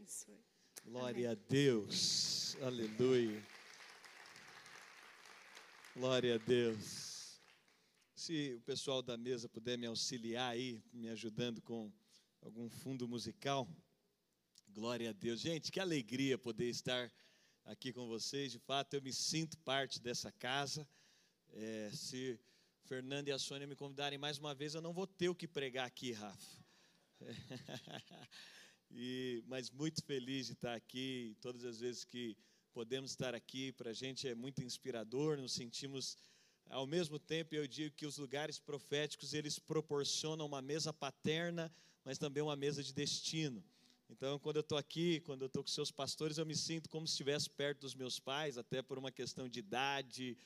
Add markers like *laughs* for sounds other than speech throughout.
abençoe. Glória Amém. a Deus. Aleluia. Glória a Deus. Se o pessoal da mesa puder me auxiliar aí, me ajudando com algum fundo musical. Glória a Deus. Gente, que alegria poder estar aqui com vocês. De fato, eu me sinto parte dessa casa. É, se Fernando e a Sônia me convidarem mais uma vez, eu não vou ter o que pregar aqui, Rafa. *laughs* e, mas muito feliz de estar aqui. Todas as vezes que podemos estar aqui, para a gente é muito inspirador. Nos sentimos, ao mesmo tempo, eu digo que os lugares proféticos eles proporcionam uma mesa paterna, mas também uma mesa de destino. Então, quando eu estou aqui, quando eu estou com seus pastores, eu me sinto como se estivesse perto dos meus pais, até por uma questão de idade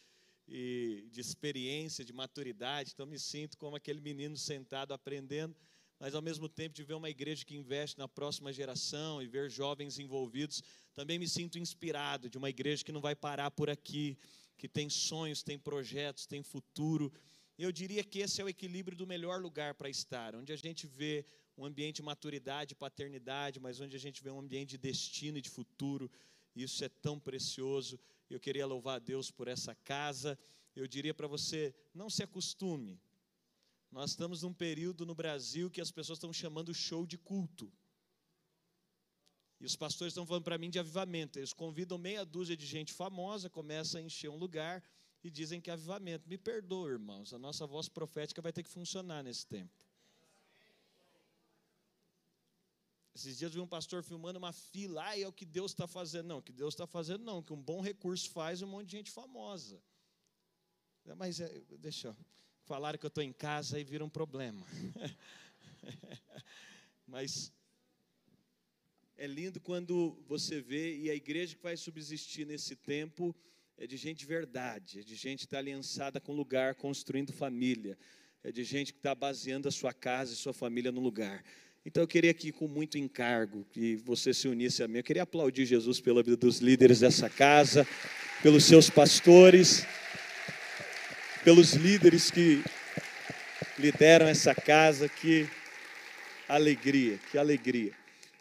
e de experiência, de maturidade. Então, me sinto como aquele menino sentado aprendendo, mas ao mesmo tempo de ver uma igreja que investe na próxima geração e ver jovens envolvidos, também me sinto inspirado de uma igreja que não vai parar por aqui, que tem sonhos, tem projetos, tem futuro. Eu diria que esse é o equilíbrio do melhor lugar para estar, onde a gente vê um ambiente de maturidade, paternidade, mas onde a gente vê um ambiente de destino e de futuro. Isso é tão precioso. Eu queria louvar a Deus por essa casa. Eu diria para você, não se acostume. Nós estamos num período no Brasil que as pessoas estão chamando show de culto. E os pastores estão falando para mim de avivamento. Eles convidam meia dúzia de gente famosa, começam a encher um lugar e dizem que é avivamento. Me perdoa, irmãos, a nossa voz profética vai ter que funcionar nesse tempo. Esses dias eu vi um pastor filmando uma fila, ah, é o que Deus está fazendo. Não, o que Deus está fazendo não, que um bom recurso faz um monte de gente famosa. Mas é, deixa eu. Falaram que eu estou em casa e vira um problema. *laughs* Mas é lindo quando você vê, e a igreja que vai subsistir nesse tempo é de gente de verdade, é de gente que está aliançada com o lugar, construindo família, é de gente que está baseando a sua casa e sua família no lugar. Então eu queria aqui, com muito encargo, que você se unisse a mim. Eu queria aplaudir Jesus pela vida dos líderes dessa casa, pelos seus pastores, pelos líderes que lideram essa casa. Que alegria, que alegria.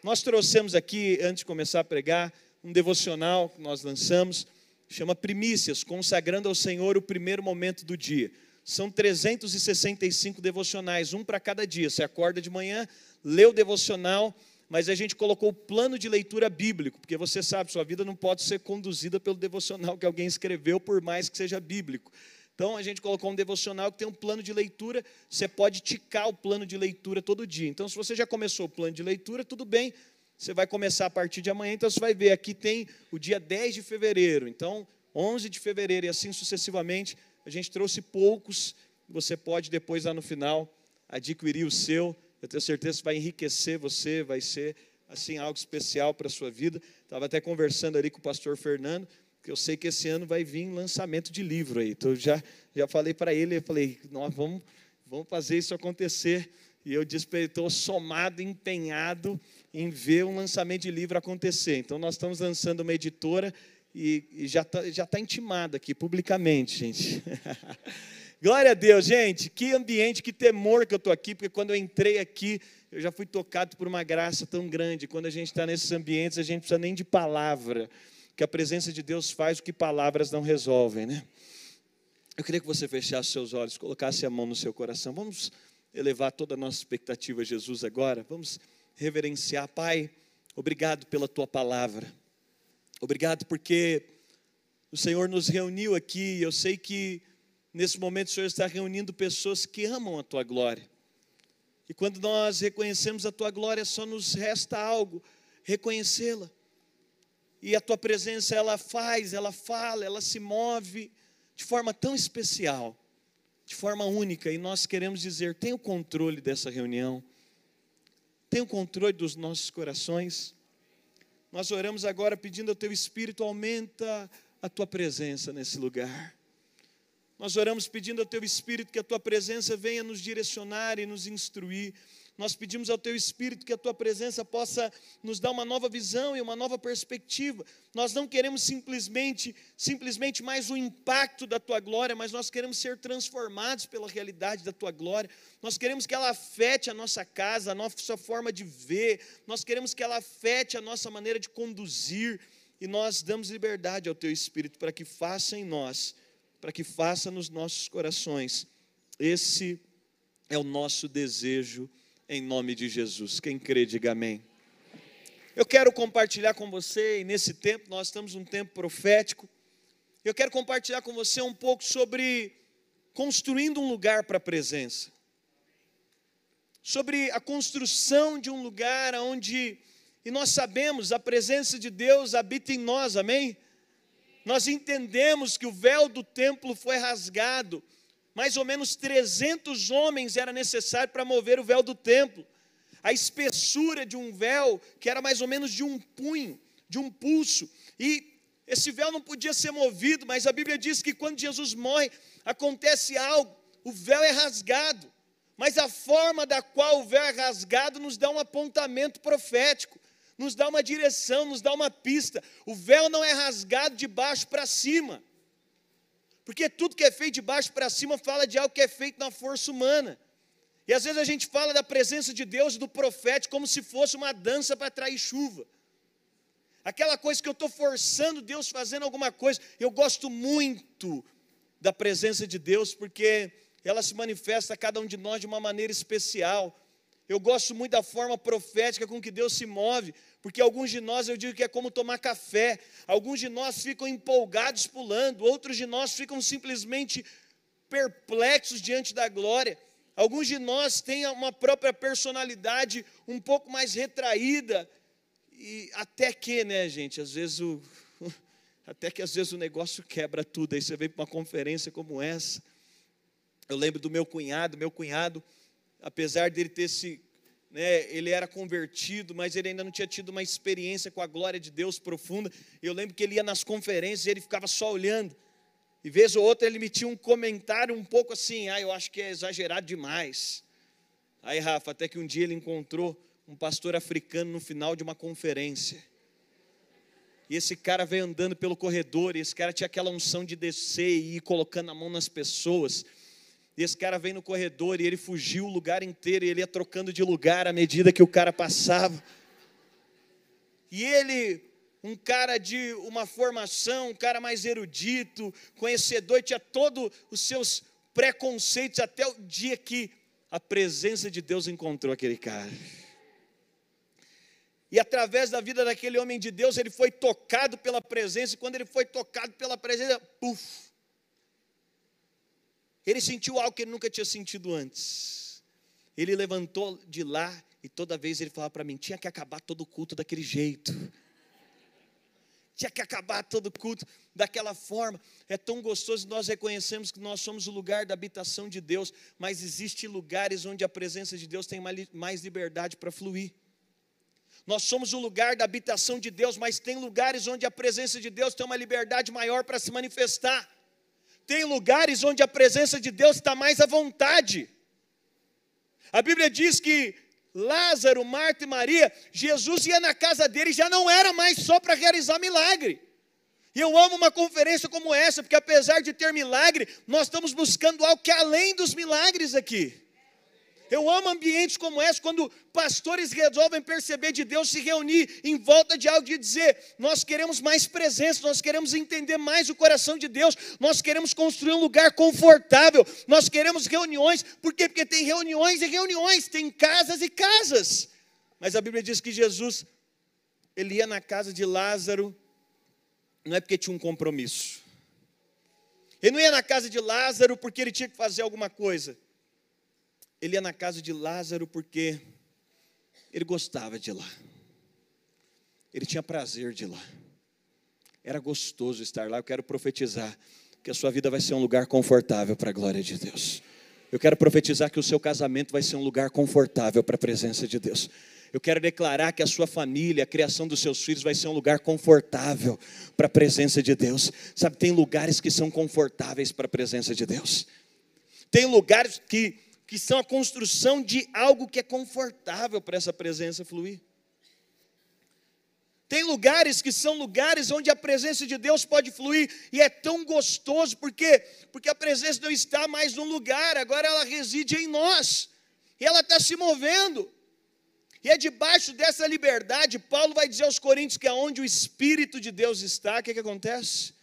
Nós trouxemos aqui, antes de começar a pregar, um devocional que nós lançamos, chama Primícias, consagrando ao Senhor o primeiro momento do dia. São 365 devocionais, um para cada dia. Você acorda de manhã, lê o devocional, mas a gente colocou o plano de leitura bíblico, porque você sabe, sua vida não pode ser conduzida pelo devocional que alguém escreveu, por mais que seja bíblico. Então a gente colocou um devocional que tem um plano de leitura, você pode ticar o plano de leitura todo dia. Então, se você já começou o plano de leitura, tudo bem, você vai começar a partir de amanhã, então você vai ver, aqui tem o dia 10 de fevereiro, então 11 de fevereiro e assim sucessivamente. A gente trouxe poucos, você pode depois lá no final adquirir o seu. Eu tenho certeza que vai enriquecer você, vai ser assim algo especial para a sua vida. Estava até conversando ali com o pastor Fernando, que eu sei que esse ano vai vir lançamento de livro aí. Então já já falei para ele, eu falei, nós vamos vamos fazer isso acontecer. E eu disse estou somado, empenhado em ver um lançamento de livro acontecer. Então nós estamos lançando uma editora e, e já está já tá intimado aqui publicamente, gente. *laughs* Glória a Deus, gente. Que ambiente, que temor que eu estou aqui, porque quando eu entrei aqui, eu já fui tocado por uma graça tão grande. Quando a gente está nesses ambientes, a gente não precisa nem de palavra, que a presença de Deus faz o que palavras não resolvem, né? Eu queria que você fechasse seus olhos, colocasse a mão no seu coração. Vamos elevar toda a nossa expectativa a Jesus agora. Vamos reverenciar, Pai. Obrigado pela tua palavra. Obrigado porque o Senhor nos reuniu aqui. Eu sei que Nesse momento, o Senhor está reunindo pessoas que amam a tua glória. E quando nós reconhecemos a tua glória, só nos resta algo: reconhecê-la. E a tua presença, ela faz, ela fala, ela se move de forma tão especial, de forma única. E nós queremos dizer: tenha o controle dessa reunião, tenha o controle dos nossos corações. Nós oramos agora pedindo ao teu Espírito, aumenta a tua presença nesse lugar. Nós oramos pedindo ao Teu Espírito que a Tua presença venha nos direcionar e nos instruir. Nós pedimos ao Teu Espírito que a Tua presença possa nos dar uma nova visão e uma nova perspectiva. Nós não queremos simplesmente, simplesmente mais o impacto da Tua glória, mas nós queremos ser transformados pela realidade da Tua glória. Nós queremos que ela afete a nossa casa, a nossa forma de ver. Nós queremos que ela afete a nossa maneira de conduzir. E nós damos liberdade ao Teu Espírito para que faça em nós, para que faça nos nossos corações. Esse é o nosso desejo em nome de Jesus. Quem crê, diga amém. Eu quero compartilhar com você, e nesse tempo, nós estamos num tempo profético, eu quero compartilhar com você um pouco sobre construindo um lugar para a presença. Sobre a construção de um lugar onde, e nós sabemos, a presença de Deus habita em nós, amém? Nós entendemos que o véu do templo foi rasgado, mais ou menos 300 homens era necessário para mover o véu do templo. A espessura de um véu, que era mais ou menos de um punho, de um pulso. E esse véu não podia ser movido, mas a Bíblia diz que quando Jesus morre, acontece algo, o véu é rasgado. Mas a forma da qual o véu é rasgado nos dá um apontamento profético, nos dá uma direção, nos dá uma pista. O véu não é rasgado de baixo para cima. Porque tudo que é feito de baixo para cima fala de algo que é feito na força humana. E às vezes a gente fala da presença de Deus, do profeta, como se fosse uma dança para atrair chuva. Aquela coisa que eu estou forçando Deus fazendo alguma coisa. Eu gosto muito da presença de Deus, porque ela se manifesta a cada um de nós de uma maneira especial. Eu gosto muito da forma profética com que Deus se move, porque alguns de nós eu digo que é como tomar café, alguns de nós ficam empolgados pulando, outros de nós ficam simplesmente perplexos diante da glória. Alguns de nós têm uma própria personalidade um pouco mais retraída, e até que, né, gente, às vezes o *laughs* até que às vezes o negócio quebra tudo. Aí você vem para uma conferência como essa. Eu lembro do meu cunhado, meu cunhado, apesar dele ter se né, ele era convertido, mas ele ainda não tinha tido uma experiência com a glória de Deus profunda. Eu lembro que ele ia nas conferências e ele ficava só olhando. E vez ou outra ele emitia um comentário um pouco assim, ah, eu acho que é exagerado demais. Aí, Rafa, até que um dia ele encontrou um pastor africano no final de uma conferência. E esse cara veio andando pelo corredor, e esse cara tinha aquela unção de descer e ir colocando a mão nas pessoas. E esse cara vem no corredor e ele fugiu o lugar inteiro e ele ia trocando de lugar à medida que o cara passava. E ele, um cara de uma formação, um cara mais erudito, conhecedor, tinha todos os seus preconceitos até o dia que a presença de Deus encontrou aquele cara. E através da vida daquele homem de Deus, ele foi tocado pela presença, e quando ele foi tocado pela presença, puf, ele sentiu algo que ele nunca tinha sentido antes. Ele levantou de lá e toda vez ele falava para mim: tinha que acabar todo o culto daquele jeito. Tinha que acabar todo o culto daquela forma. É tão gostoso nós reconhecemos que nós somos o lugar da habitação de Deus, mas existem lugares onde a presença de Deus tem mais liberdade para fluir. Nós somos o lugar da habitação de Deus, mas tem lugares onde a presença de Deus tem uma liberdade maior para se manifestar. Tem lugares onde a presença de Deus está mais à vontade. A Bíblia diz que Lázaro, Marta e Maria, Jesus ia na casa dele já não era mais só para realizar milagre. E eu amo uma conferência como essa, porque apesar de ter milagre, nós estamos buscando algo que é além dos milagres aqui. Eu amo ambientes como esse, quando pastores resolvem perceber de Deus, se reunir em volta de algo de dizer: nós queremos mais presença, nós queremos entender mais o coração de Deus, nós queremos construir um lugar confortável, nós queremos reuniões, por quê? Porque tem reuniões e reuniões, tem casas e casas. Mas a Bíblia diz que Jesus, ele ia na casa de Lázaro, não é porque tinha um compromisso. Ele não ia na casa de Lázaro porque ele tinha que fazer alguma coisa ele ia na casa de Lázaro porque ele gostava de lá. Ele tinha prazer de lá. Era gostoso estar lá. Eu quero profetizar que a sua vida vai ser um lugar confortável para a glória de Deus. Eu quero profetizar que o seu casamento vai ser um lugar confortável para a presença de Deus. Eu quero declarar que a sua família, a criação dos seus filhos vai ser um lugar confortável para a presença de Deus. Sabe, tem lugares que são confortáveis para a presença de Deus. Tem lugares que que são a construção de algo que é confortável para essa presença fluir. Tem lugares que são lugares onde a presença de Deus pode fluir e é tão gostoso, por quê? Porque a presença não está mais num lugar, agora ela reside em nós, e ela está se movendo. E é debaixo dessa liberdade, Paulo vai dizer aos Coríntios que aonde o Espírito de Deus está, o que, que acontece?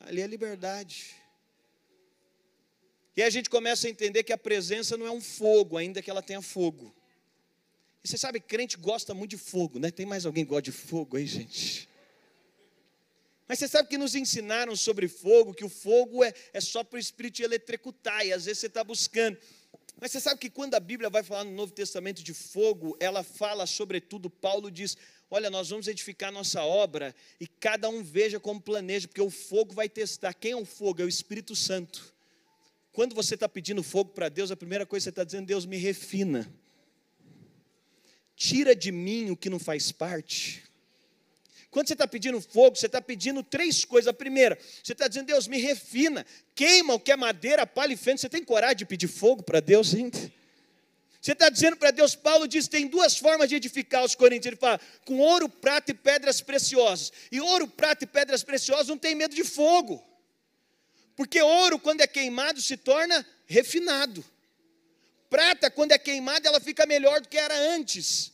Ali é liberdade. E aí a gente começa a entender que a presença não é um fogo, ainda que ela tenha fogo. E você sabe, crente gosta muito de fogo, né? Tem mais alguém que gosta de fogo aí, gente? Mas você sabe que nos ensinaram sobre fogo, que o fogo é, é só para o espírito eletrocutar, e às vezes você está buscando. Mas você sabe que quando a Bíblia vai falar no Novo Testamento de fogo, ela fala sobretudo, Paulo diz: Olha, nós vamos edificar nossa obra e cada um veja como planeja, porque o fogo vai testar. Quem é o fogo? É o Espírito Santo. Quando você está pedindo fogo para Deus, a primeira coisa que você está dizendo, Deus me refina tira de mim o que não faz parte. Quando você está pedindo fogo, você está pedindo três coisas. A primeira, você está dizendo, Deus, me refina, queima o que é madeira, palha e feno. Você tem coragem de pedir fogo para Deus ainda? Você está dizendo para Deus, Paulo diz: tem duas formas de edificar os coríntios. Ele fala, com ouro, prata e pedras preciosas. E ouro, prata e pedras preciosas não tem medo de fogo. Porque ouro, quando é queimado, se torna refinado prata, quando é queimada, ela fica melhor do que era antes.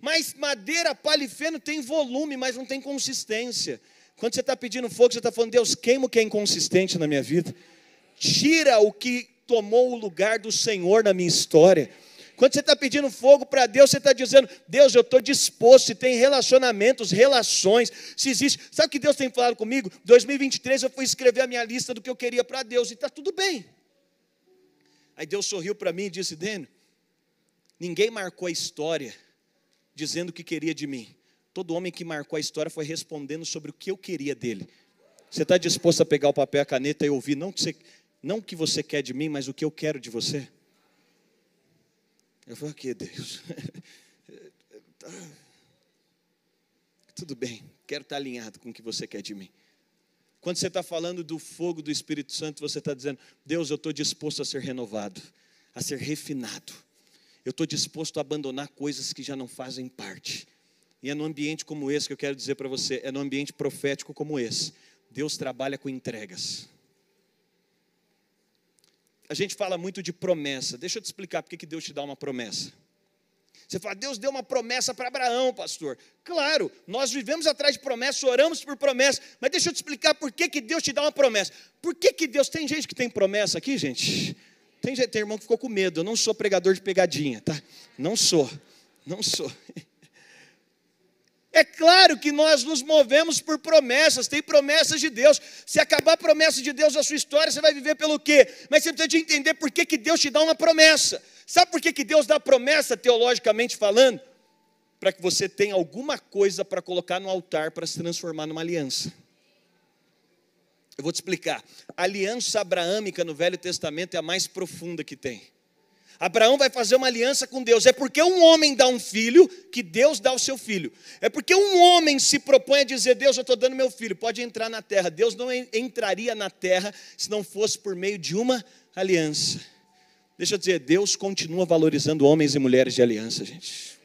Mas madeira, palha e feno tem volume, mas não tem consistência. Quando você está pedindo fogo, você está falando, Deus, queima o que é inconsistente na minha vida. Tira o que tomou o lugar do Senhor na minha história. Quando você está pedindo fogo para Deus, você está dizendo, Deus, eu estou disposto, se tem relacionamentos, relações, se existe. Sabe o que Deus tem falado comigo? 2023 eu fui escrever a minha lista do que eu queria para Deus, e está tudo bem. Aí Deus sorriu para mim e disse: Dênio, ninguém marcou a história dizendo o que queria de mim. Todo homem que marcou a história foi respondendo sobre o que eu queria dele. Você está disposto a pegar o papel e a caneta e ouvir, não que, você, não que você quer de mim, mas o que eu quero de você? Eu falei, aqui, Deus. *laughs* Tudo bem, quero estar alinhado com o que você quer de mim. Quando você está falando do fogo do Espírito Santo, você está dizendo: Deus, eu estou disposto a ser renovado, a ser refinado. Eu estou disposto a abandonar coisas que já não fazem parte. E é no ambiente como esse que eu quero dizer para você: é no ambiente profético como esse. Deus trabalha com entregas. A gente fala muito de promessa. Deixa eu te explicar por que Deus te dá uma promessa. Você fala, Deus deu uma promessa para Abraão, pastor. Claro, nós vivemos atrás de promessas, oramos por promessas, mas deixa eu te explicar por que, que Deus te dá uma promessa. Por que, que Deus. Tem gente que tem promessa aqui, gente? Tem, gente, tem irmão que ficou com medo. Eu não sou pregador de pegadinha, tá? Não sou. Não sou. *laughs* É claro que nós nos movemos por promessas, tem promessas de Deus. Se acabar a promessa de Deus na sua história, você vai viver pelo quê? Mas você precisa de entender por que, que Deus te dá uma promessa. Sabe por que, que Deus dá promessa, teologicamente falando? Para que você tenha alguma coisa para colocar no altar para se transformar numa aliança. Eu vou te explicar. A aliança abraâmica no Velho Testamento é a mais profunda que tem. Abraão vai fazer uma aliança com Deus. É porque um homem dá um filho que Deus dá o seu filho. É porque um homem se propõe a dizer: Deus, eu estou dando meu filho, pode entrar na terra. Deus não entraria na terra se não fosse por meio de uma aliança. Deixa eu dizer, Deus continua valorizando homens e mulheres de aliança, gente.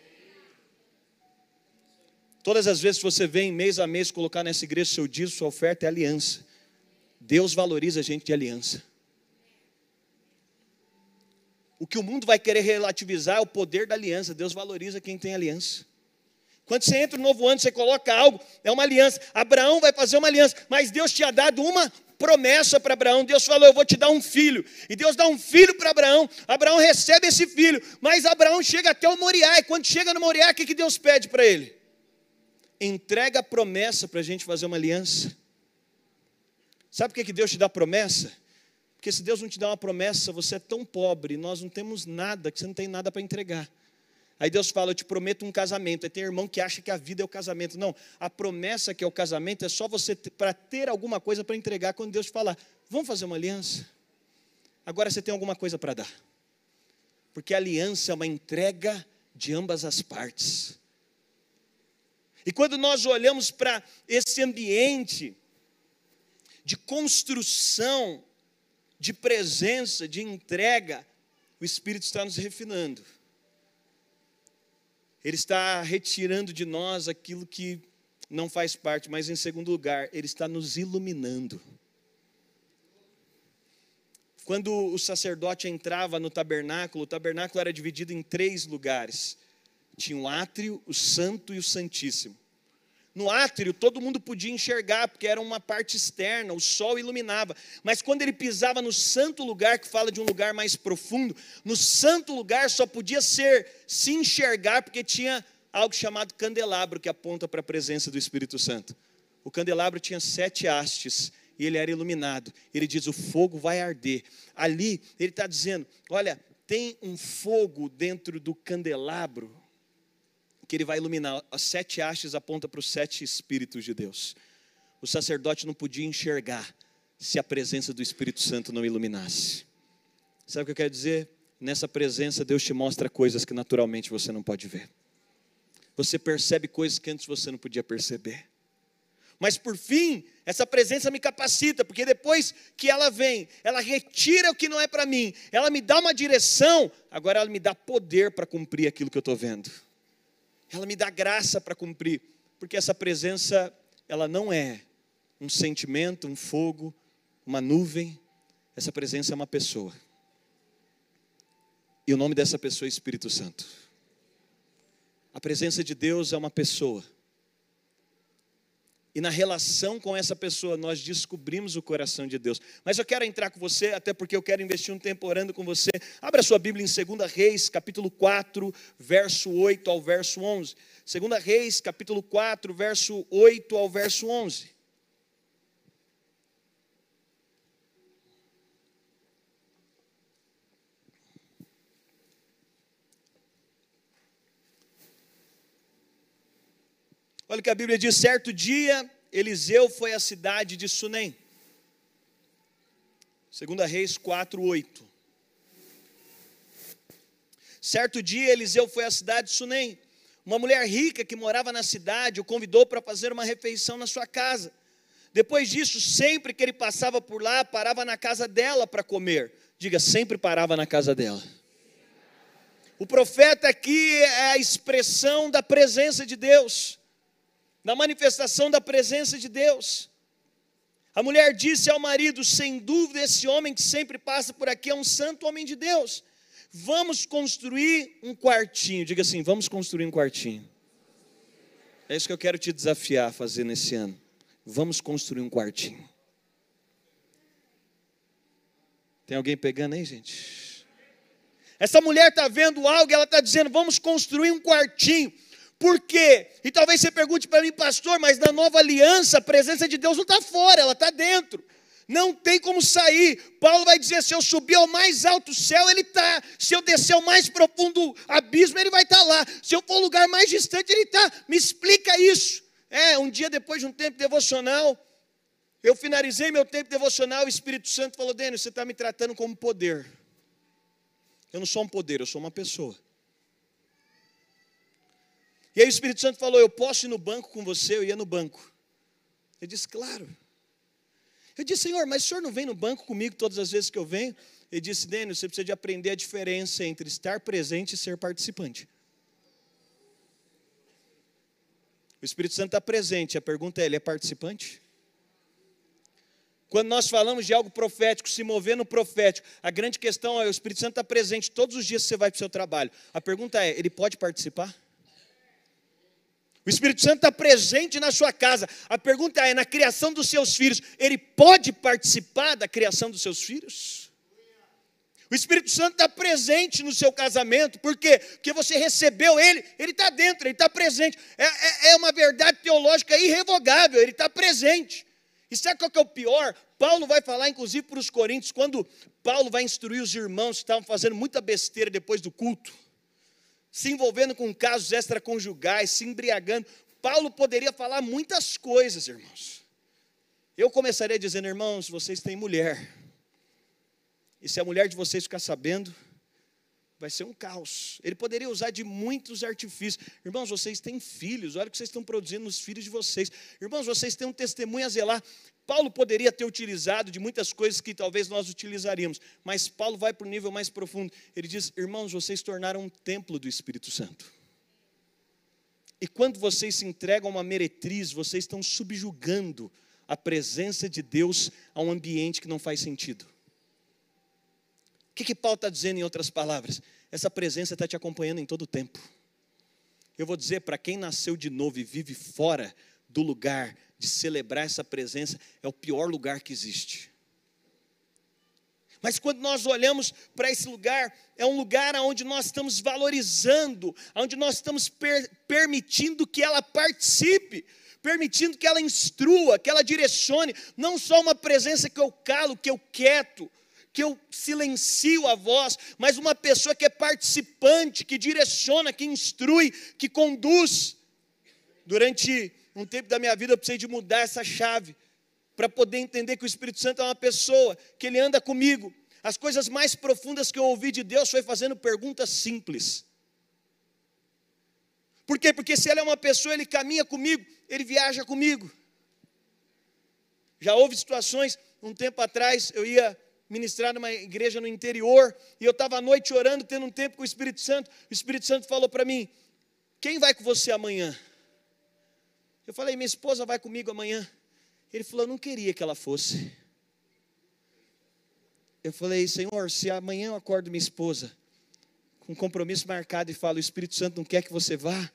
Todas as vezes que você vem mês a mês colocar nessa igreja seu dízimo, sua oferta é aliança. Deus valoriza a gente de aliança. O que o mundo vai querer relativizar é o poder da aliança. Deus valoriza quem tem aliança. Quando você entra no novo ano, você coloca algo, é uma aliança. Abraão vai fazer uma aliança, mas Deus tinha dado uma promessa para Abraão. Deus falou: Eu vou te dar um filho. E Deus dá um filho para Abraão. Abraão recebe esse filho, mas Abraão chega até o Moriá. E quando chega no Moriá, o que, que Deus pede para ele? Entrega a promessa para a gente fazer uma aliança. Sabe por que, que Deus te dá promessa? Porque se Deus não te dá uma promessa, você é tão pobre, nós não temos nada, que você não tem nada para entregar. Aí Deus fala: Eu te prometo um casamento. Aí tem irmão que acha que a vida é o casamento. Não, a promessa que é o casamento é só você para ter alguma coisa para entregar quando Deus te falar: Vamos fazer uma aliança? Agora você tem alguma coisa para dar. Porque aliança é uma entrega de ambas as partes. E quando nós olhamos para esse ambiente de construção de presença, de entrega, o Espírito está nos refinando. Ele está retirando de nós aquilo que não faz parte, mas em segundo lugar, ele está nos iluminando. Quando o sacerdote entrava no tabernáculo, o tabernáculo era dividido em três lugares: tinha o átrio, o santo e o santíssimo. No átrio, todo mundo podia enxergar, porque era uma parte externa, o sol iluminava. Mas quando ele pisava no santo lugar, que fala de um lugar mais profundo, no santo lugar só podia ser se enxergar, porque tinha algo chamado candelabro, que aponta para a presença do Espírito Santo. O candelabro tinha sete hastes e ele era iluminado. Ele diz: o fogo vai arder. Ali, ele está dizendo: olha, tem um fogo dentro do candelabro que ele vai iluminar. As sete hastes apontam para os sete Espíritos de Deus. O sacerdote não podia enxergar se a presença do Espírito Santo não iluminasse. Sabe o que eu quero dizer? Nessa presença, Deus te mostra coisas que naturalmente você não pode ver você percebe coisas que antes você não podia perceber. Mas por fim, essa presença me capacita, porque depois que ela vem, ela retira o que não é para mim, ela me dá uma direção, agora ela me dá poder para cumprir aquilo que eu estou vendo. Ela me dá graça para cumprir, porque essa presença, ela não é um sentimento, um fogo, uma nuvem, essa presença é uma pessoa. E o nome dessa pessoa é Espírito Santo. A presença de Deus é uma pessoa. E na relação com essa pessoa, nós descobrimos o coração de Deus. Mas eu quero entrar com você, até porque eu quero investir um tempo orando com você. Abra sua Bíblia em 2 Reis, capítulo 4, verso 8 ao verso 11. 2 Reis, capítulo 4, verso 8 ao verso 11. Olha o que a Bíblia diz: certo dia, Eliseu foi à cidade de Sunem. 2 Reis 4, 8. Certo dia, Eliseu foi à cidade de Sunem. Uma mulher rica que morava na cidade o convidou para fazer uma refeição na sua casa. Depois disso, sempre que ele passava por lá, parava na casa dela para comer. Diga, sempre parava na casa dela. O profeta aqui é a expressão da presença de Deus na manifestação da presença de Deus. A mulher disse ao marido: sem dúvida, esse homem que sempre passa por aqui é um santo homem de Deus. Vamos construir um quartinho. Diga assim: vamos construir um quartinho. É isso que eu quero te desafiar a fazer nesse ano. Vamos construir um quartinho. Tem alguém pegando aí, gente? Essa mulher está vendo algo, ela está dizendo: vamos construir um quartinho. Por quê? E talvez você pergunte para mim, pastor, mas na nova aliança a presença de Deus não está fora, ela está dentro. Não tem como sair. Paulo vai dizer: se eu subir ao mais alto céu, ele está. Se eu descer ao mais profundo abismo, ele vai estar tá lá. Se eu for ao lugar mais distante, ele está. Me explica isso. É, um dia depois de um tempo devocional, eu finalizei meu tempo devocional, o Espírito Santo falou: Denis, você está me tratando como poder. Eu não sou um poder, eu sou uma pessoa. E aí o Espírito Santo falou: Eu posso ir no banco com você? Eu ia no banco. Ele disse: Claro. Eu disse: Senhor, mas o senhor não vem no banco comigo todas as vezes que eu venho? Ele disse: Dênio, você precisa de aprender a diferença entre estar presente e ser participante. O Espírito Santo está presente, a pergunta é: ele é participante? Quando nós falamos de algo profético, se mover no profético, a grande questão é: o Espírito Santo está presente todos os dias que você vai para o seu trabalho. A pergunta é: ele pode participar? O Espírito Santo está presente na sua casa. A pergunta é: na criação dos seus filhos, ele pode participar da criação dos seus filhos? O Espírito Santo está presente no seu casamento, por quê? Porque você recebeu ele, ele está dentro, ele está presente. É, é, é, uma verdade teológica irrevogável, ele está presente. E sabe qual que é o pior? Paulo vai falar, inclusive, para os coríntios, quando Paulo vai instruir os irmãos que estavam fazendo muita besteira depois do culto se envolvendo com casos extraconjugais, se embriagando. Paulo poderia falar muitas coisas, irmãos. Eu começaria dizendo, irmãos, vocês têm mulher. E se a mulher de vocês ficar sabendo, vai ser um caos. Ele poderia usar de muitos artifícios. Irmãos, vocês têm filhos, olha o que vocês estão produzindo nos filhos de vocês. Irmãos, vocês têm um testemunho a zelar. Paulo poderia ter utilizado de muitas coisas que talvez nós utilizaríamos, mas Paulo vai para o nível mais profundo. Ele diz: Irmãos, vocês tornaram um templo do Espírito Santo. E quando vocês se entregam a uma meretriz, vocês estão subjugando a presença de Deus a um ambiente que não faz sentido. O que, que Paulo está dizendo em outras palavras? Essa presença está te acompanhando em todo o tempo. Eu vou dizer, para quem nasceu de novo e vive fora do lugar de celebrar essa presença, é o pior lugar que existe. Mas quando nós olhamos para esse lugar, é um lugar onde nós estamos valorizando, onde nós estamos per permitindo que ela participe, permitindo que ela instrua, que ela direcione, não só uma presença que eu calo, que eu quieto, que eu silencio a voz, mas uma pessoa que é participante, que direciona, que instrui, que conduz. Durante um tempo da minha vida eu precisei de mudar essa chave para poder entender que o Espírito Santo é uma pessoa, que ele anda comigo. As coisas mais profundas que eu ouvi de Deus foi fazendo perguntas simples. Por quê? Porque se ele é uma pessoa, ele caminha comigo, ele viaja comigo. Já houve situações, um tempo atrás, eu ia ministrar numa igreja no interior, e eu estava à noite orando, tendo um tempo com o Espírito Santo. O Espírito Santo falou para mim: Quem vai com você amanhã? Eu falei: Minha esposa vai comigo amanhã. Ele falou: Eu não queria que ela fosse. Eu falei: Senhor, se amanhã eu acordo minha esposa com um compromisso marcado e falo: O Espírito Santo não quer que você vá,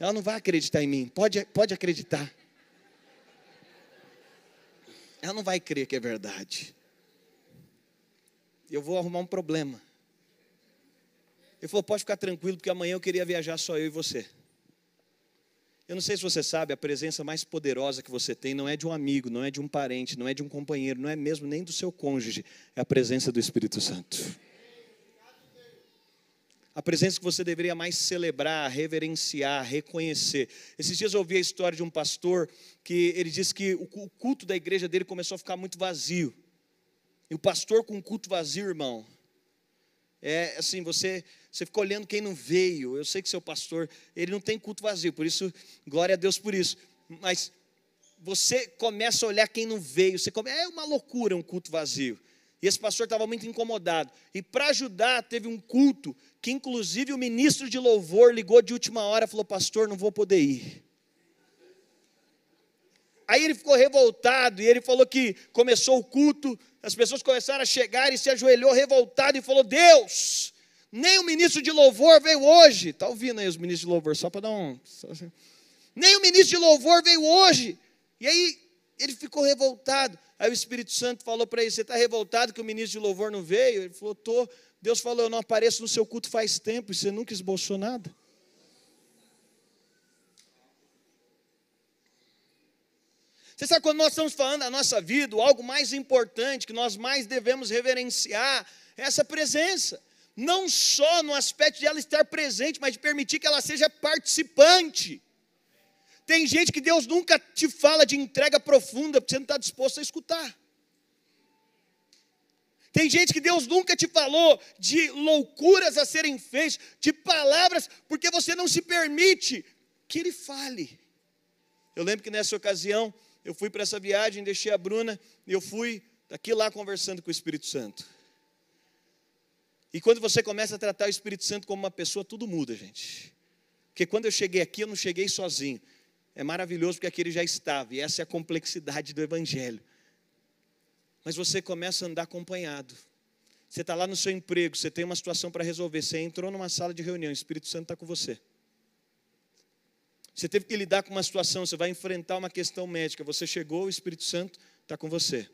ela não vai acreditar em mim. Pode, pode acreditar. Ela não vai crer que é verdade eu vou arrumar um problema. Ele falou: pode ficar tranquilo, porque amanhã eu queria viajar só eu e você. Eu não sei se você sabe, a presença mais poderosa que você tem não é de um amigo, não é de um parente, não é de um companheiro, não é mesmo nem do seu cônjuge, é a presença do Espírito Santo. A presença que você deveria mais celebrar, reverenciar, reconhecer. Esses dias eu ouvi a história de um pastor que ele disse que o culto da igreja dele começou a ficar muito vazio. E o pastor com culto vazio, irmão, é assim, você, você fica olhando quem não veio. Eu sei que seu pastor, ele não tem culto vazio, por isso, glória a Deus por isso. Mas você começa a olhar quem não veio. Você come... É uma loucura um culto vazio. E esse pastor estava muito incomodado. E para ajudar, teve um culto que, inclusive, o ministro de louvor ligou de última hora e falou: Pastor, não vou poder ir. Aí ele ficou revoltado e ele falou que começou o culto, as pessoas começaram a chegar e se ajoelhou revoltado e falou: Deus, nem o ministro de louvor veio hoje. Está ouvindo aí os ministros de louvor, só para dar um. Assim. Nem o ministro de louvor veio hoje. E aí ele ficou revoltado. Aí o Espírito Santo falou para ele: Você está revoltado que o ministro de louvor não veio? Ele falou: Estou. Deus falou: Eu não apareço no seu culto faz tempo e você nunca esboçou nada. Você sabe quando nós estamos falando da nossa vida, algo mais importante que nós mais devemos reverenciar é essa presença. Não só no aspecto de ela estar presente, mas de permitir que ela seja participante. Tem gente que Deus nunca te fala de entrega profunda, porque você não está disposto a escutar. Tem gente que Deus nunca te falou de loucuras a serem feitas, de palavras, porque você não se permite que Ele fale. Eu lembro que nessa ocasião, eu fui para essa viagem, deixei a Bruna, e eu fui daqui lá conversando com o Espírito Santo. E quando você começa a tratar o Espírito Santo como uma pessoa, tudo muda, gente. Porque quando eu cheguei aqui, eu não cheguei sozinho. É maravilhoso porque aqui ele já estava, e essa é a complexidade do Evangelho. Mas você começa a andar acompanhado. Você está lá no seu emprego, você tem uma situação para resolver, você entrou numa sala de reunião, o Espírito Santo está com você. Você teve que lidar com uma situação, você vai enfrentar uma questão médica. Você chegou, o Espírito Santo está com você.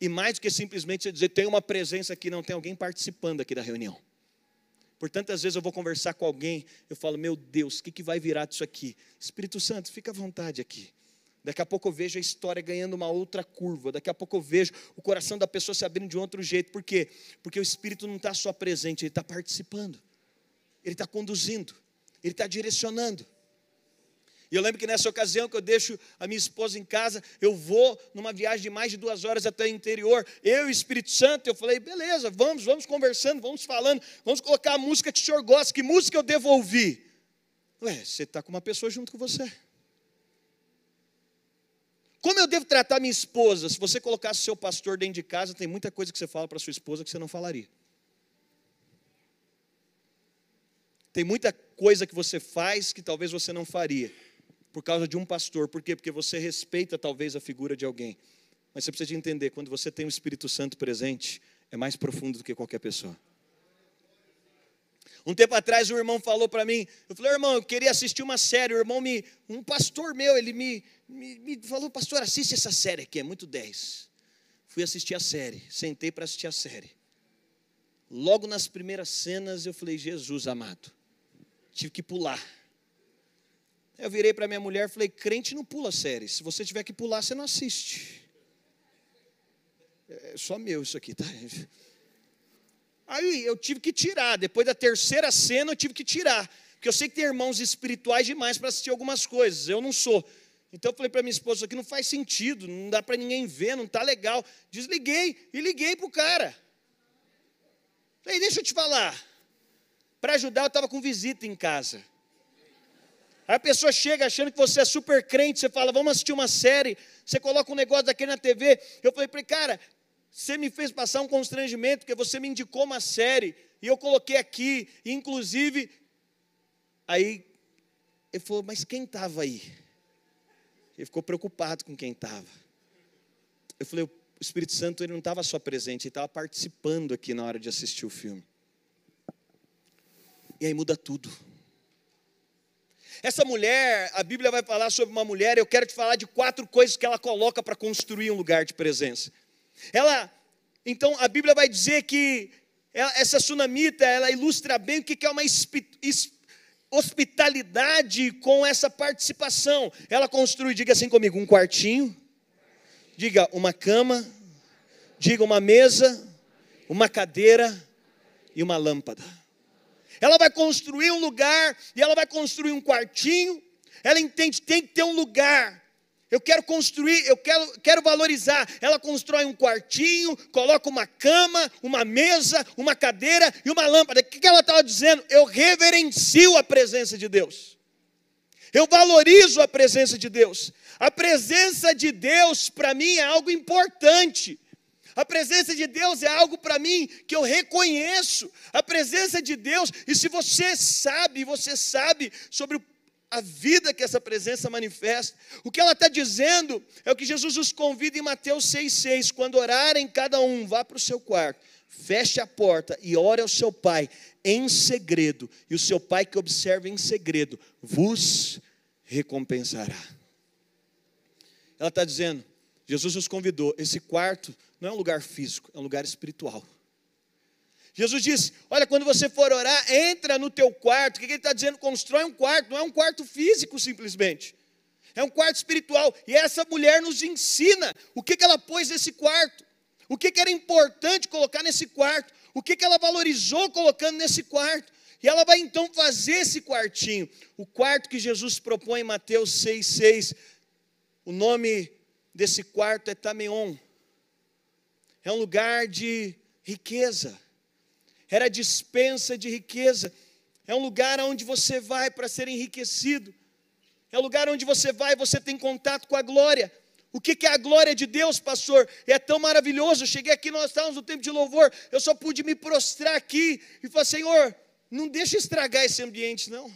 E mais do que simplesmente você dizer, tem uma presença aqui, não, tem alguém participando aqui da reunião. Por tantas vezes eu vou conversar com alguém, eu falo, meu Deus, o que, que vai virar disso aqui? Espírito Santo, fica à vontade aqui. Daqui a pouco eu vejo a história ganhando uma outra curva. Daqui a pouco eu vejo o coração da pessoa se abrindo de outro jeito. Por quê? Porque o Espírito não está só presente, ele está participando. Ele está conduzindo. Ele está direcionando. E eu lembro que nessa ocasião que eu deixo a minha esposa em casa, eu vou numa viagem de mais de duas horas até o interior. Eu e o Espírito Santo, eu falei, beleza, vamos, vamos conversando, vamos falando, vamos colocar a música que o senhor gosta. Que música eu devo ouvir? Ué, você está com uma pessoa junto com você. Como eu devo tratar minha esposa? Se você colocasse seu pastor dentro de casa, tem muita coisa que você fala para sua esposa que você não falaria. Tem muita coisa que você faz que talvez você não faria por causa de um pastor. Por quê? Porque você respeita talvez a figura de alguém. Mas você precisa de entender, quando você tem o Espírito Santo presente, é mais profundo do que qualquer pessoa. Um tempo atrás, um irmão falou para mim, eu falei, irmão, eu queria assistir uma série, o irmão me, um pastor meu, ele me, me, me falou, pastor, assiste essa série aqui, é muito 10. Fui assistir a série, sentei para assistir a série. Logo nas primeiras cenas, eu falei, Jesus amado, tive que pular eu virei para minha mulher e falei: crente não pula série. Se você tiver que pular, você não assiste. É só meu isso aqui, tá? *laughs* Aí eu tive que tirar. Depois da terceira cena, eu tive que tirar. Porque eu sei que tem irmãos espirituais demais para assistir algumas coisas. Eu não sou. Então eu falei para minha esposa: isso aqui não faz sentido, não dá para ninguém ver, não está legal. Desliguei e liguei para o cara. Falei: deixa eu te falar. Para ajudar, eu estava com visita em casa. Aí a pessoa chega achando que você é super crente, você fala, vamos assistir uma série, você coloca um negócio daquele na TV. Eu falei para ele, cara, você me fez passar um constrangimento, porque você me indicou uma série, e eu coloquei aqui, inclusive. Aí ele falou, mas quem estava aí? Ele ficou preocupado com quem estava. Eu falei, o Espírito Santo ele não estava só presente, ele estava participando aqui na hora de assistir o filme. E aí muda tudo. Essa mulher, a Bíblia vai falar sobre uma mulher, eu quero te falar de quatro coisas que ela coloca para construir um lugar de presença. Ela, então a Bíblia vai dizer que essa sunamita, ela ilustra bem o que é uma hospitalidade com essa participação. Ela construi, diga assim comigo, um quartinho, diga uma cama, diga uma mesa, uma cadeira e uma lâmpada. Ela vai construir um lugar e ela vai construir um quartinho. Ela entende, tem que ter um lugar. Eu quero construir, eu quero, quero valorizar. Ela constrói um quartinho, coloca uma cama, uma mesa, uma cadeira e uma lâmpada. O que ela estava dizendo? Eu reverencio a presença de Deus. Eu valorizo a presença de Deus. A presença de Deus, para mim, é algo importante. A presença de Deus é algo para mim que eu reconheço. A presença de Deus, e se você sabe, você sabe sobre a vida que essa presença manifesta, o que ela está dizendo é o que Jesus nos convida em Mateus 6,6: quando orarem, cada um vá para o seu quarto, feche a porta e ore ao seu pai em segredo, e o seu pai que observa em segredo vos recompensará. Ela está dizendo, Jesus nos convidou, esse quarto não é um lugar físico, é um lugar espiritual. Jesus disse: Olha, quando você for orar, entra no teu quarto. O que ele está dizendo? Constrói um quarto, não é um quarto físico simplesmente. É um quarto espiritual. E essa mulher nos ensina o que, ela pôs nesse quarto, o que, que era importante colocar nesse quarto, o que, que ela valorizou colocando nesse quarto. E ela vai então fazer esse quartinho. O quarto que Jesus propõe em Mateus 6,6. O nome desse quarto é Tameon é um lugar de riqueza, era dispensa de riqueza, é um lugar onde você vai para ser enriquecido, é um lugar onde você vai e você tem contato com a glória. O que é a glória de Deus, pastor? É tão maravilhoso. Eu cheguei aqui, nós estávamos no tempo de louvor, eu só pude me prostrar aqui e falar: Senhor, não deixa estragar esse ambiente, não.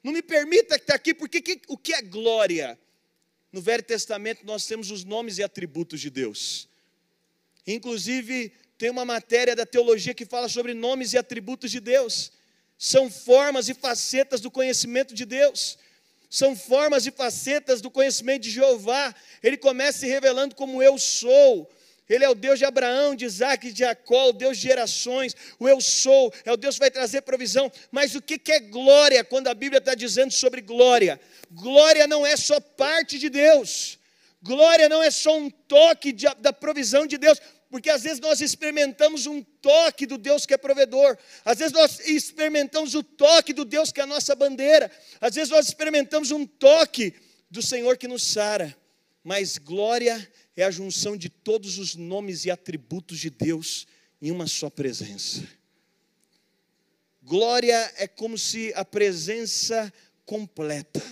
Não me permita estar aqui, porque que, o que é glória? No Velho Testamento nós temos os nomes e atributos de Deus. Inclusive, tem uma matéria da teologia que fala sobre nomes e atributos de Deus. São formas e facetas do conhecimento de Deus. São formas e facetas do conhecimento de Jeová. Ele começa se revelando como eu sou. Ele é o Deus de Abraão, de Isaac, de Jacó, o Deus de gerações. O eu sou, é o Deus que vai trazer provisão. Mas o que é glória quando a Bíblia está dizendo sobre glória? Glória não é só parte de Deus. Glória não é só um toque de, da provisão de Deus. porque às vezes nós experimentamos um toque do Deus que é provedor, às vezes nós experimentamos o toque do Deus que é a nossa bandeira, às vezes nós experimentamos um toque do Senhor que nos sara, mas glória é a junção de todos os nomes e atributos de Deus em uma só presença. Glória é como se a presença completa.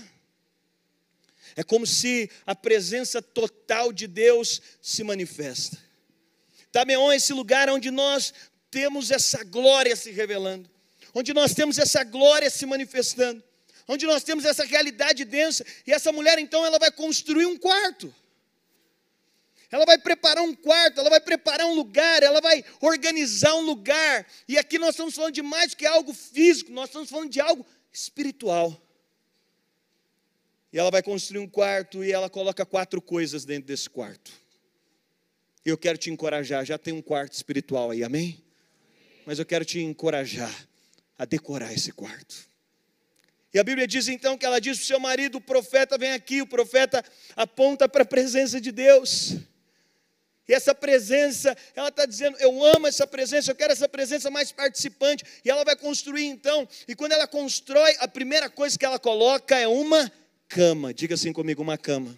É como se a presença total de Deus se manifesta. Tameon é esse lugar onde nós temos essa glória se revelando, onde nós temos essa glória se manifestando, onde nós temos essa realidade densa, e essa mulher então ela vai construir um quarto. Ela vai preparar um quarto, ela vai preparar um lugar, ela vai organizar um lugar. E aqui nós estamos falando de mais do que algo físico, nós estamos falando de algo espiritual. E ela vai construir um quarto e ela coloca quatro coisas dentro desse quarto. Eu quero te encorajar, já tem um quarto espiritual aí, amém? Mas eu quero te encorajar a decorar esse quarto. E a Bíblia diz então que ela diz para o seu marido: o profeta vem aqui, o profeta aponta para a presença de Deus. E essa presença, ela está dizendo: Eu amo essa presença, eu quero essa presença mais participante. E ela vai construir então. E quando ela constrói, a primeira coisa que ela coloca é uma cama. Diga assim comigo: uma cama.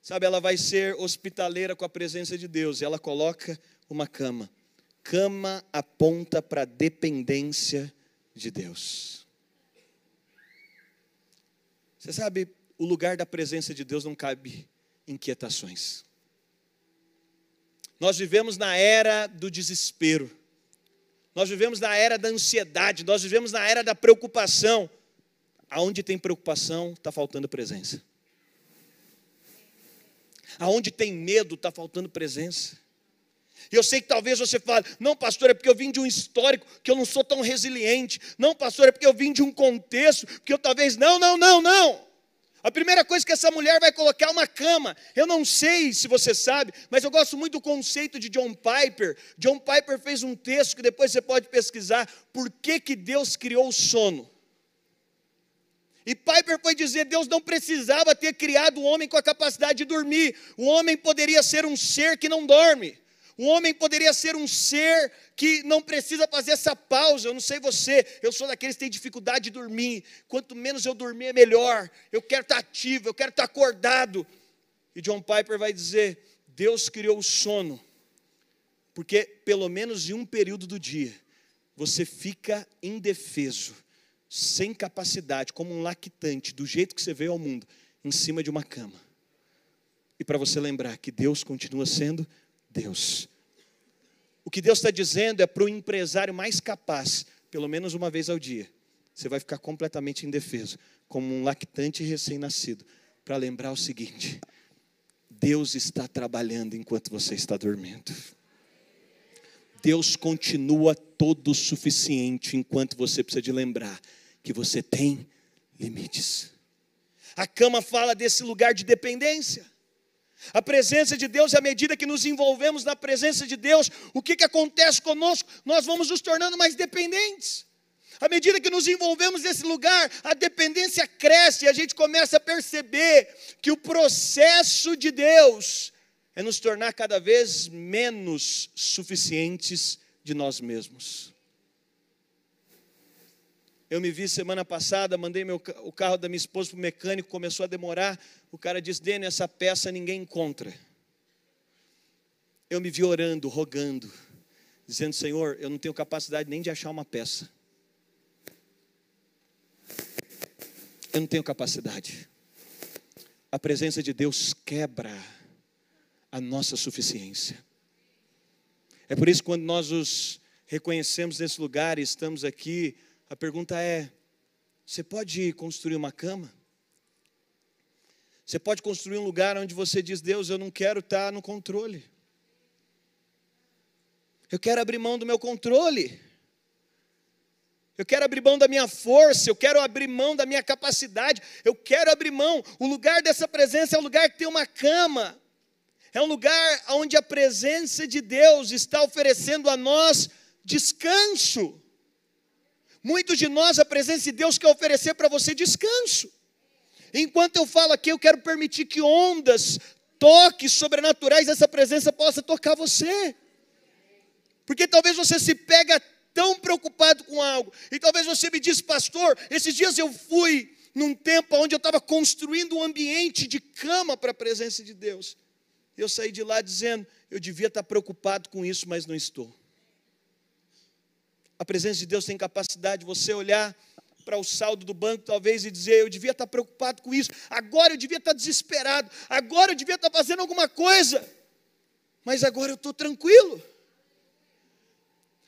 Sabe, ela vai ser hospitaleira com a presença de Deus. E ela coloca uma cama. Cama aponta para a dependência de Deus. Você sabe, o lugar da presença de Deus não cabe inquietações. Nós vivemos na era do desespero, nós vivemos na era da ansiedade, nós vivemos na era da preocupação. Aonde tem preocupação, está faltando presença. Aonde tem medo, está faltando presença. E eu sei que talvez você fale, não, pastor, é porque eu vim de um histórico que eu não sou tão resiliente. Não, pastor, é porque eu vim de um contexto que eu talvez. Não, não, não, não. A primeira coisa que essa mulher vai colocar é uma cama. Eu não sei se você sabe, mas eu gosto muito do conceito de John Piper. John Piper fez um texto que depois você pode pesquisar. Por que, que Deus criou o sono? E Piper foi dizer: Deus não precisava ter criado o homem com a capacidade de dormir. O homem poderia ser um ser que não dorme. Um homem poderia ser um ser que não precisa fazer essa pausa. Eu não sei você, eu sou daqueles que têm dificuldade de dormir. Quanto menos eu dormir, é melhor. Eu quero estar ativo, eu quero estar acordado. E John Piper vai dizer: Deus criou o sono, porque pelo menos em um período do dia, você fica indefeso, sem capacidade, como um lactante, do jeito que você veio ao mundo, em cima de uma cama. E para você lembrar que Deus continua sendo Deus. O que Deus está dizendo é para o empresário mais capaz, pelo menos uma vez ao dia, você vai ficar completamente indefeso, como um lactante recém-nascido, para lembrar o seguinte: Deus está trabalhando enquanto você está dormindo. Deus continua todo suficiente enquanto você precisa de lembrar que você tem limites. A cama fala desse lugar de dependência. A presença de Deus, à medida que nos envolvemos na presença de Deus, o que, que acontece conosco? Nós vamos nos tornando mais dependentes. À medida que nos envolvemos nesse lugar, a dependência cresce e a gente começa a perceber que o processo de Deus é nos tornar cada vez menos suficientes de nós mesmos. Eu me vi semana passada, mandei meu, o carro da minha esposa para o mecânico, começou a demorar. O cara disse: Dênio, essa peça ninguém encontra. Eu me vi orando, rogando, dizendo: Senhor, eu não tenho capacidade nem de achar uma peça. Eu não tenho capacidade. A presença de Deus quebra a nossa suficiência. É por isso que quando nós os reconhecemos nesse lugar e estamos aqui a pergunta é: você pode construir uma cama? Você pode construir um lugar onde você diz: Deus, eu não quero estar no controle. Eu quero abrir mão do meu controle. Eu quero abrir mão da minha força, eu quero abrir mão da minha capacidade, eu quero abrir mão. O lugar dessa presença é um lugar que tem uma cama, é um lugar onde a presença de Deus está oferecendo a nós descanso. Muitos de nós, a presença de Deus quer oferecer para você descanso. Enquanto eu falo aqui, eu quero permitir que ondas toques sobrenaturais dessa presença possa tocar você. Porque talvez você se pega tão preocupado com algo. E talvez você me diz, pastor, esses dias eu fui num tempo onde eu estava construindo um ambiente de cama para a presença de Deus. Eu saí de lá dizendo, eu devia estar preocupado com isso, mas não estou. A presença de Deus tem capacidade de você olhar para o saldo do banco, talvez, e dizer: Eu devia estar preocupado com isso, agora eu devia estar desesperado, agora eu devia estar fazendo alguma coisa, mas agora eu estou tranquilo.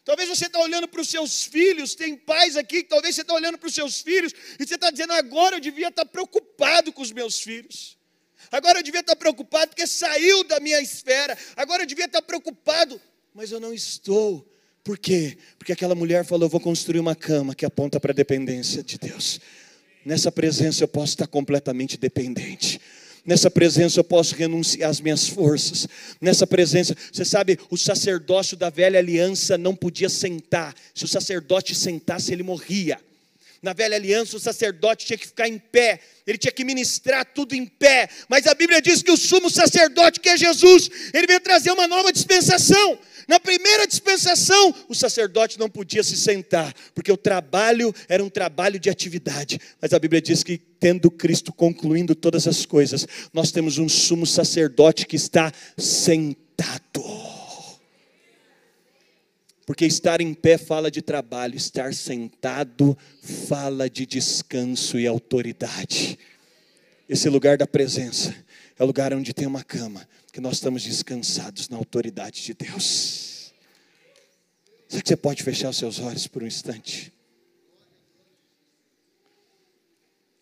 Talvez você está olhando para os seus filhos, tem pais aqui, talvez você está olhando para os seus filhos e você está dizendo: agora eu devia estar preocupado com os meus filhos. Agora eu devia estar preocupado porque saiu da minha esfera. Agora eu devia estar preocupado, mas eu não estou. Por quê? Porque aquela mulher falou: vou construir uma cama que aponta para a dependência de Deus. Nessa presença eu posso estar completamente dependente. Nessa presença eu posso renunciar às minhas forças. Nessa presença, você sabe, o sacerdócio da velha aliança não podia sentar. Se o sacerdote sentasse, ele morria. Na velha aliança, o sacerdote tinha que ficar em pé, ele tinha que ministrar tudo em pé. Mas a Bíblia diz que o sumo sacerdote, que é Jesus, ele veio trazer uma nova dispensação. Na primeira dispensação, o sacerdote não podia se sentar, porque o trabalho era um trabalho de atividade. Mas a Bíblia diz que, tendo Cristo concluindo todas as coisas, nós temos um sumo sacerdote que está sentado. Porque estar em pé fala de trabalho, estar sentado fala de descanso e autoridade. Esse lugar da presença é o lugar onde tem uma cama, que nós estamos descansados na autoridade de Deus. Será que você pode fechar os seus olhos por um instante?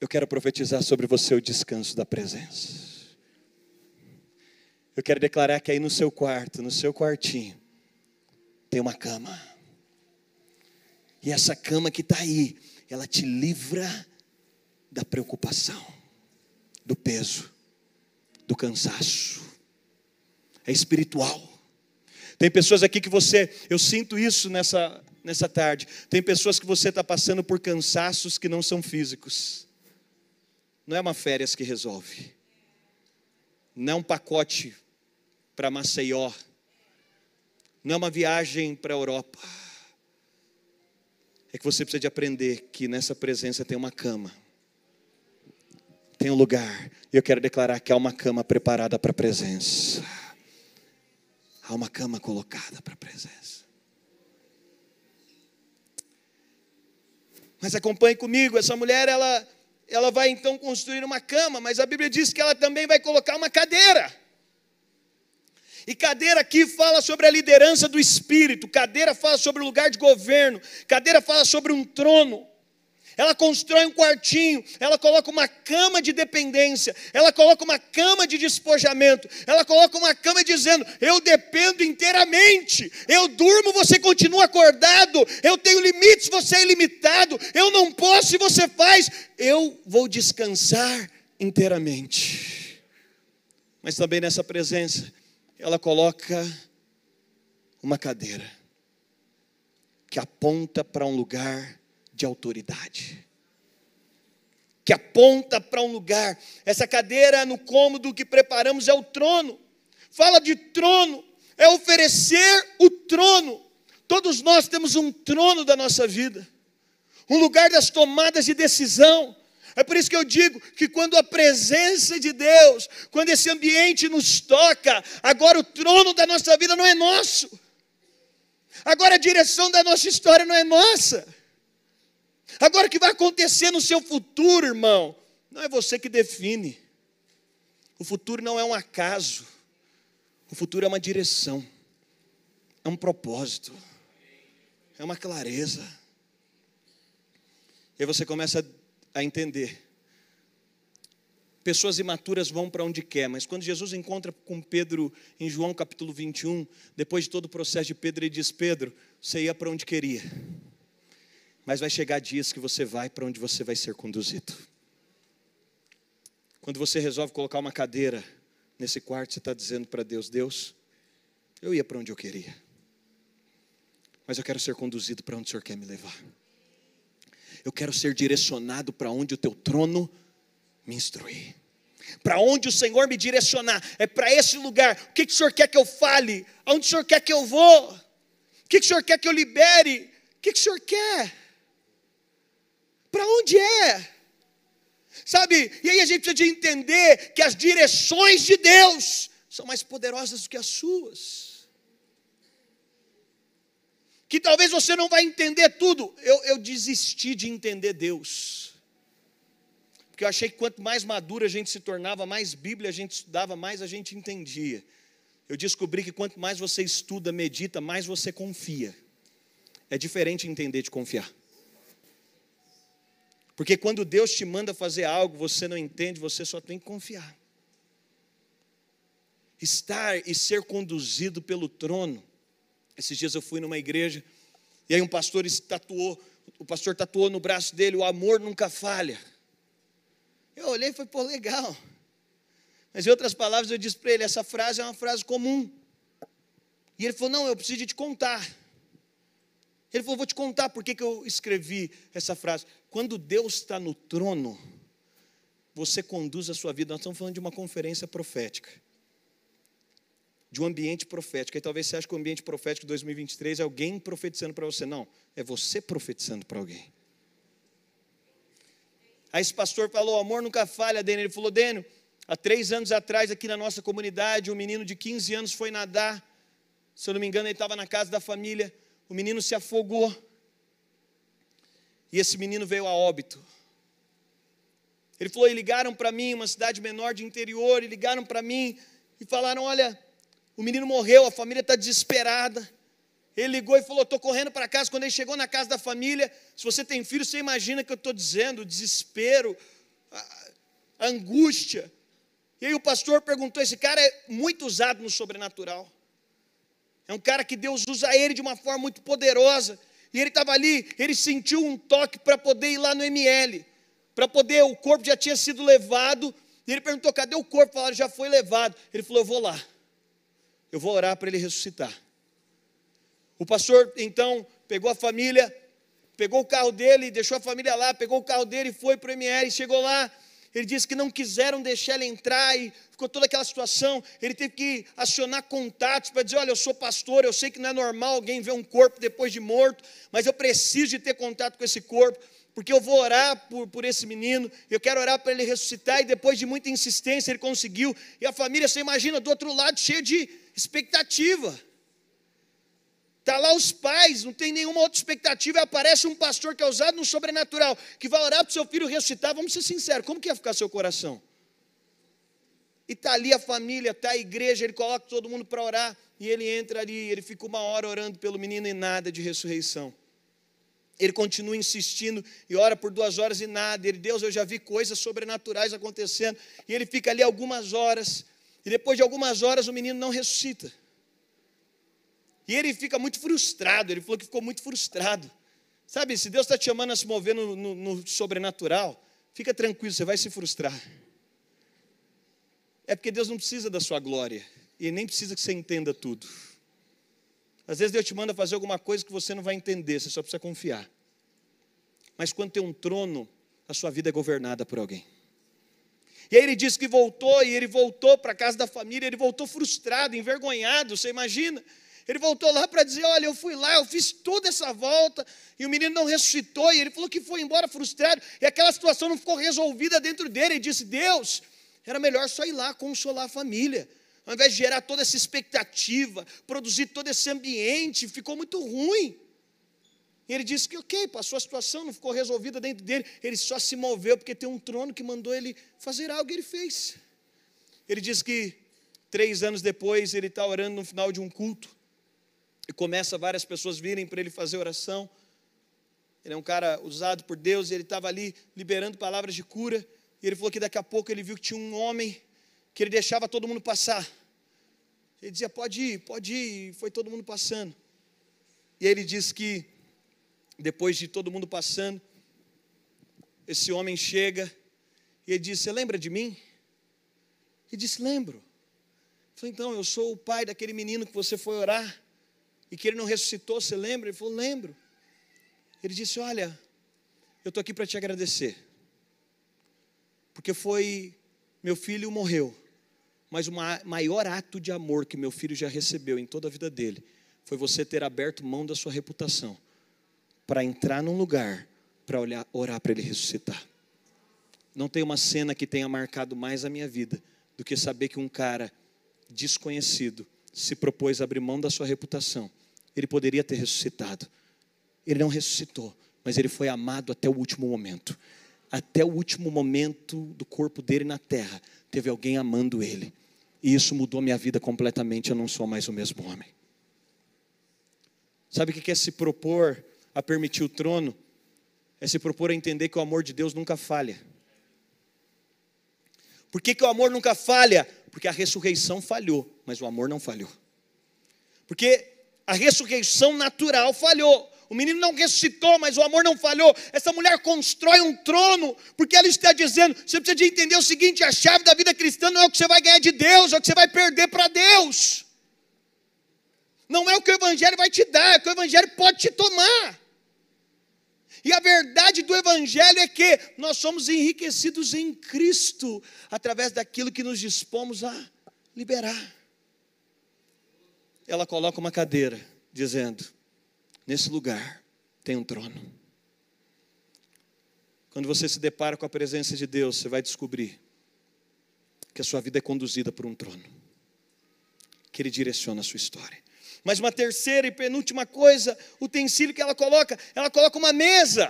Eu quero profetizar sobre você o descanso da presença. Eu quero declarar que aí no seu quarto, no seu quartinho, tem uma cama. E essa cama que está aí, ela te livra da preocupação, do peso, do cansaço. É espiritual. Tem pessoas aqui que você, eu sinto isso nessa, nessa tarde. Tem pessoas que você está passando por cansaços que não são físicos. Não é uma férias que resolve. Não é um pacote para Maceió não é uma viagem para a Europa. É que você precisa de aprender que nessa presença tem uma cama. Tem um lugar. E eu quero declarar que há uma cama preparada para a presença. Há uma cama colocada para a presença. Mas acompanhe comigo, essa mulher ela ela vai então construir uma cama, mas a Bíblia diz que ela também vai colocar uma cadeira. E cadeira aqui fala sobre a liderança do espírito, cadeira fala sobre o lugar de governo, cadeira fala sobre um trono. Ela constrói um quartinho, ela coloca uma cama de dependência, ela coloca uma cama de despojamento, ela coloca uma cama dizendo: Eu dependo inteiramente, eu durmo, você continua acordado, eu tenho limites, você é ilimitado, eu não posso e você faz, eu vou descansar inteiramente. Mas também nessa presença, ela coloca uma cadeira que aponta para um lugar de autoridade. Que aponta para um lugar. Essa cadeira no cômodo que preparamos é o trono. Fala de trono, é oferecer o trono. Todos nós temos um trono da nossa vida, um lugar das tomadas de decisão, é por isso que eu digo que quando a presença de Deus, quando esse ambiente nos toca, agora o trono da nossa vida não é nosso. Agora a direção da nossa história não é nossa. Agora o que vai acontecer no seu futuro, irmão, não é você que define. O futuro não é um acaso. O futuro é uma direção. É um propósito. É uma clareza. E aí você começa a a entender. Pessoas imaturas vão para onde quer, mas quando Jesus encontra com Pedro em João capítulo 21, depois de todo o processo de Pedro, ele diz: Pedro, você ia para onde queria, mas vai chegar dias que você vai para onde você vai ser conduzido. Quando você resolve colocar uma cadeira nesse quarto, você está dizendo para Deus: Deus, eu ia para onde eu queria, mas eu quero ser conduzido para onde o Senhor quer me levar. Eu quero ser direcionado para onde o teu trono me instruir. Para onde o Senhor me direcionar, é para esse lugar. O que, que o Senhor quer que eu fale? Aonde o Senhor quer que eu vou? O que, que o Senhor quer que eu libere? O que, que o Senhor quer? Para onde é? Sabe? E aí a gente precisa de entender que as direções de Deus são mais poderosas do que as suas. Que talvez você não vai entender tudo. Eu, eu desisti de entender Deus. Porque eu achei que quanto mais madura a gente se tornava, mais Bíblia a gente estudava, mais a gente entendia. Eu descobri que quanto mais você estuda, medita, mais você confia. É diferente entender de confiar. Porque quando Deus te manda fazer algo, você não entende, você só tem que confiar. Estar e ser conduzido pelo trono. Esses dias eu fui numa igreja, e aí um pastor tatuou, o pastor tatuou no braço dele, o amor nunca falha. Eu olhei e falei, pô, legal. Mas em outras palavras, eu disse para ele, essa frase é uma frase comum. E ele falou, não, eu preciso de te contar. Ele falou: Vou te contar por que, eu escrevi essa frase. Quando Deus está no trono, você conduz a sua vida. Nós estamos falando de uma conferência profética, de um ambiente profético. E talvez você ache que o ambiente profético de 2023 é alguém profetizando para você. Não, é você profetizando para alguém. Aí esse pastor falou: Amor nunca falha, Dênio. Ele falou: Dênio, há três anos atrás, aqui na nossa comunidade, um menino de 15 anos foi nadar. Se eu não me engano, ele estava na casa da família o menino se afogou. E esse menino veio a óbito. Ele falou: e ligaram para mim, uma cidade menor de interior, e ligaram para mim e falaram: olha, o menino morreu, a família está desesperada. Ele ligou e falou: estou correndo para casa. Quando ele chegou na casa da família, se você tem filho, você imagina o que eu estou dizendo: o desespero, a, angústia. E aí o pastor perguntou: esse cara é muito usado no sobrenatural. É um cara que Deus usa ele de uma forma muito poderosa. E ele estava ali, ele sentiu um toque para poder ir lá no ML, para poder, o corpo já tinha sido levado. E ele perguntou: cadê o corpo? Falaram: já foi levado. Ele falou: eu vou lá, eu vou orar para ele ressuscitar. O pastor então pegou a família, pegou o carro dele, deixou a família lá, pegou o carro dele e foi para o ML. Chegou lá, ele disse que não quiseram deixar ele entrar e ficou toda aquela situação. Ele teve que acionar contatos para dizer: Olha, eu sou pastor, eu sei que não é normal alguém ver um corpo depois de morto, mas eu preciso de ter contato com esse corpo, porque eu vou orar por, por esse menino, eu quero orar para ele ressuscitar. E depois de muita insistência, ele conseguiu. E a família, você imagina, do outro lado, cheia de expectativa. Está lá os pais, não tem nenhuma outra expectativa, e aparece um pastor que é usado no sobrenatural, que vai orar para o seu filho ressuscitar. Vamos ser sinceros, como que ia ficar seu coração? E está ali a família, está a igreja, ele coloca todo mundo para orar, e ele entra ali, ele fica uma hora orando pelo menino e nada de ressurreição. Ele continua insistindo e ora por duas horas e nada. Ele, Deus, eu já vi coisas sobrenaturais acontecendo. E ele fica ali algumas horas, e depois de algumas horas o menino não ressuscita. E ele fica muito frustrado, ele falou que ficou muito frustrado. Sabe, se Deus está te chamando a se mover no, no, no sobrenatural, fica tranquilo, você vai se frustrar. É porque Deus não precisa da sua glória, e nem precisa que você entenda tudo. Às vezes Deus te manda fazer alguma coisa que você não vai entender, você só precisa confiar. Mas quando tem um trono, a sua vida é governada por alguém. E aí ele disse que voltou, e ele voltou para a casa da família, ele voltou frustrado, envergonhado, você imagina? Ele voltou lá para dizer: Olha, eu fui lá, eu fiz toda essa volta, e o menino não ressuscitou, e ele falou que foi embora frustrado, e aquela situação não ficou resolvida dentro dele. Ele disse: Deus, era melhor só ir lá consolar a família, ao invés de gerar toda essa expectativa, produzir todo esse ambiente, ficou muito ruim. Ele disse que, ok, passou a situação, não ficou resolvida dentro dele, ele só se moveu porque tem um trono que mandou ele fazer algo e ele fez. Ele disse que três anos depois ele está orando no final de um culto e começa várias pessoas virem para ele fazer oração. Ele é um cara usado por Deus ele estava ali liberando palavras de cura. E ele falou que daqui a pouco ele viu que tinha um homem que ele deixava todo mundo passar. Ele dizia: Pode ir, pode ir. E foi todo mundo passando. E ele disse que, depois de todo mundo passando, esse homem chega e ele disse: Você lembra de mim? Ele disse: Lembro. Ele falou: Então, eu sou o pai daquele menino que você foi orar e que ele não ressuscitou, você lembra? Ele falou: Lembro. Ele disse: Olha, eu estou aqui para te agradecer, porque foi meu filho morreu, mas o maior ato de amor que meu filho já recebeu em toda a vida dele foi você ter aberto mão da sua reputação para entrar num lugar para orar para ele ressuscitar. Não tem uma cena que tenha marcado mais a minha vida do que saber que um cara desconhecido se propôs a abrir mão da sua reputação. Ele poderia ter ressuscitado. Ele não ressuscitou, mas ele foi amado até o último momento. Até o último momento do corpo dele na terra, teve alguém amando ele. E isso mudou minha vida completamente. Eu não sou mais o mesmo homem. Sabe o que é se propor a permitir o trono? É se propor a entender que o amor de Deus nunca falha. Por que, que o amor nunca falha? Porque a ressurreição falhou, mas o amor não falhou. Porque a ressurreição natural falhou. O menino não ressuscitou, mas o amor não falhou. Essa mulher constrói um trono, porque ela está dizendo: você precisa de entender o seguinte: a chave da vida cristã não é o que você vai ganhar de Deus, é o que você vai perder para Deus. Não é o que o Evangelho vai te dar, é o que o Evangelho pode te tomar. E a verdade do Evangelho é que nós somos enriquecidos em Cristo, através daquilo que nos dispomos a liberar. Ela coloca uma cadeira, dizendo: Nesse lugar tem um trono. Quando você se depara com a presença de Deus, você vai descobrir que a sua vida é conduzida por um trono, que Ele direciona a sua história. Mas uma terceira e penúltima coisa, utensílio que ela coloca, ela coloca uma mesa.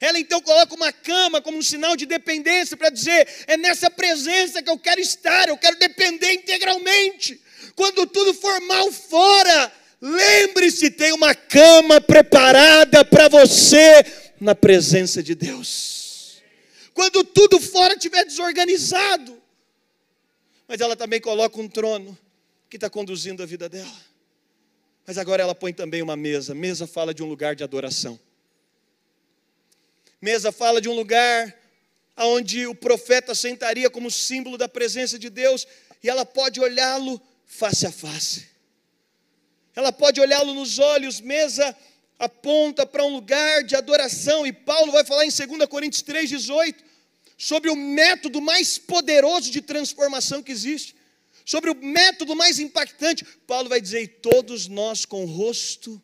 Ela então coloca uma cama como um sinal de dependência para dizer: é nessa presença que eu quero estar, eu quero depender integralmente. Quando tudo for mal fora, lembre-se: tem uma cama preparada para você na presença de Deus. Quando tudo fora estiver desorganizado, mas ela também coloca um trono que está conduzindo a vida dela. Mas agora ela põe também uma mesa. Mesa fala de um lugar de adoração. Mesa fala de um lugar onde o profeta sentaria como símbolo da presença de Deus e ela pode olhá-lo face a face. Ela pode olhá-lo nos olhos. Mesa aponta para um lugar de adoração e Paulo vai falar em 2 Coríntios 3:18 sobre o método mais poderoso de transformação que existe sobre o método mais impactante, Paulo vai dizer: e todos nós com o rosto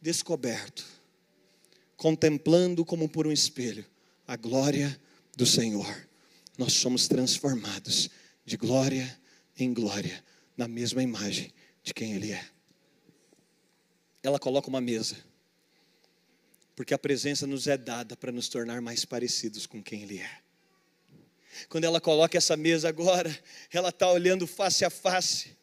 descoberto, contemplando como por um espelho a glória do Senhor, nós somos transformados de glória em glória, na mesma imagem de quem Ele é. Ela coloca uma mesa, porque a presença nos é dada para nos tornar mais parecidos com quem Ele é. Quando ela coloca essa mesa agora, ela está olhando face a face.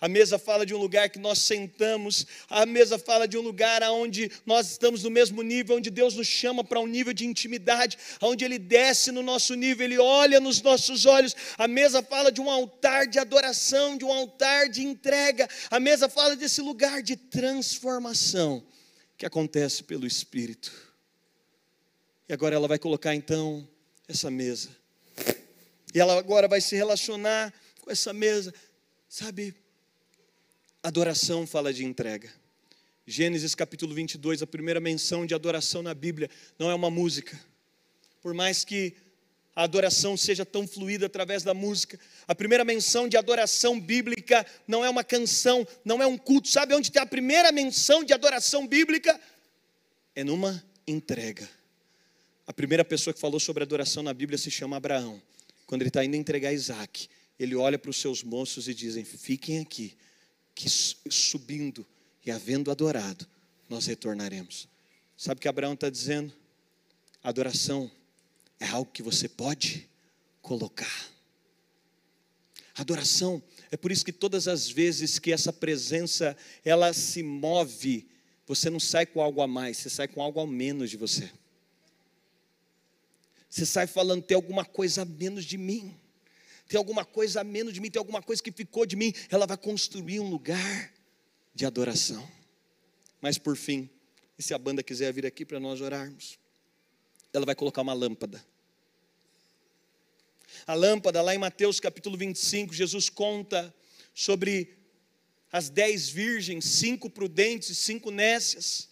A mesa fala de um lugar que nós sentamos, a mesa fala de um lugar onde nós estamos no mesmo nível, onde Deus nos chama para um nível de intimidade, onde Ele desce no nosso nível, Ele olha nos nossos olhos. A mesa fala de um altar de adoração, de um altar de entrega. A mesa fala desse lugar de transformação que acontece pelo Espírito. E agora ela vai colocar então essa mesa e ela agora vai se relacionar com essa mesa. Sabe, adoração fala de entrega. Gênesis capítulo 22, a primeira menção de adoração na Bíblia, não é uma música. Por mais que a adoração seja tão fluida através da música, a primeira menção de adoração bíblica não é uma canção, não é um culto. Sabe onde tem a primeira menção de adoração bíblica? É numa entrega. A primeira pessoa que falou sobre adoração na Bíblia se chama Abraão quando ele está indo entregar Isaac, ele olha para os seus moços e dizem: Fiquem aqui, que subindo e havendo adorado, nós retornaremos. Sabe o que Abraão está dizendo? Adoração é algo que você pode colocar. Adoração é por isso que todas as vezes que essa presença ela se move, você não sai com algo a mais, você sai com algo a menos de você. Você sai falando, tem alguma coisa a menos de mim. Tem alguma coisa a menos de mim, tem alguma coisa que ficou de mim. Ela vai construir um lugar de adoração. Mas por fim, e se a banda quiser vir aqui para nós orarmos, ela vai colocar uma lâmpada. A lâmpada, lá em Mateus capítulo 25, Jesus conta sobre as dez virgens, cinco prudentes e cinco nécias.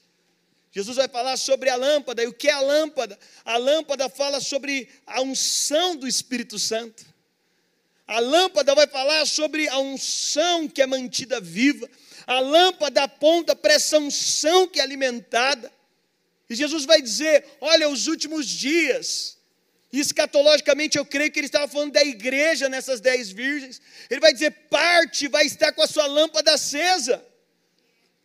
Jesus vai falar sobre a lâmpada. E o que é a lâmpada? A lâmpada fala sobre a unção do Espírito Santo. A lâmpada vai falar sobre a unção que é mantida viva. A lâmpada aponta para essa unção que é alimentada. E Jesus vai dizer: Olha, os últimos dias. Escatologicamente eu creio que ele estava falando da igreja nessas dez virgens. Ele vai dizer: parte vai estar com a sua lâmpada acesa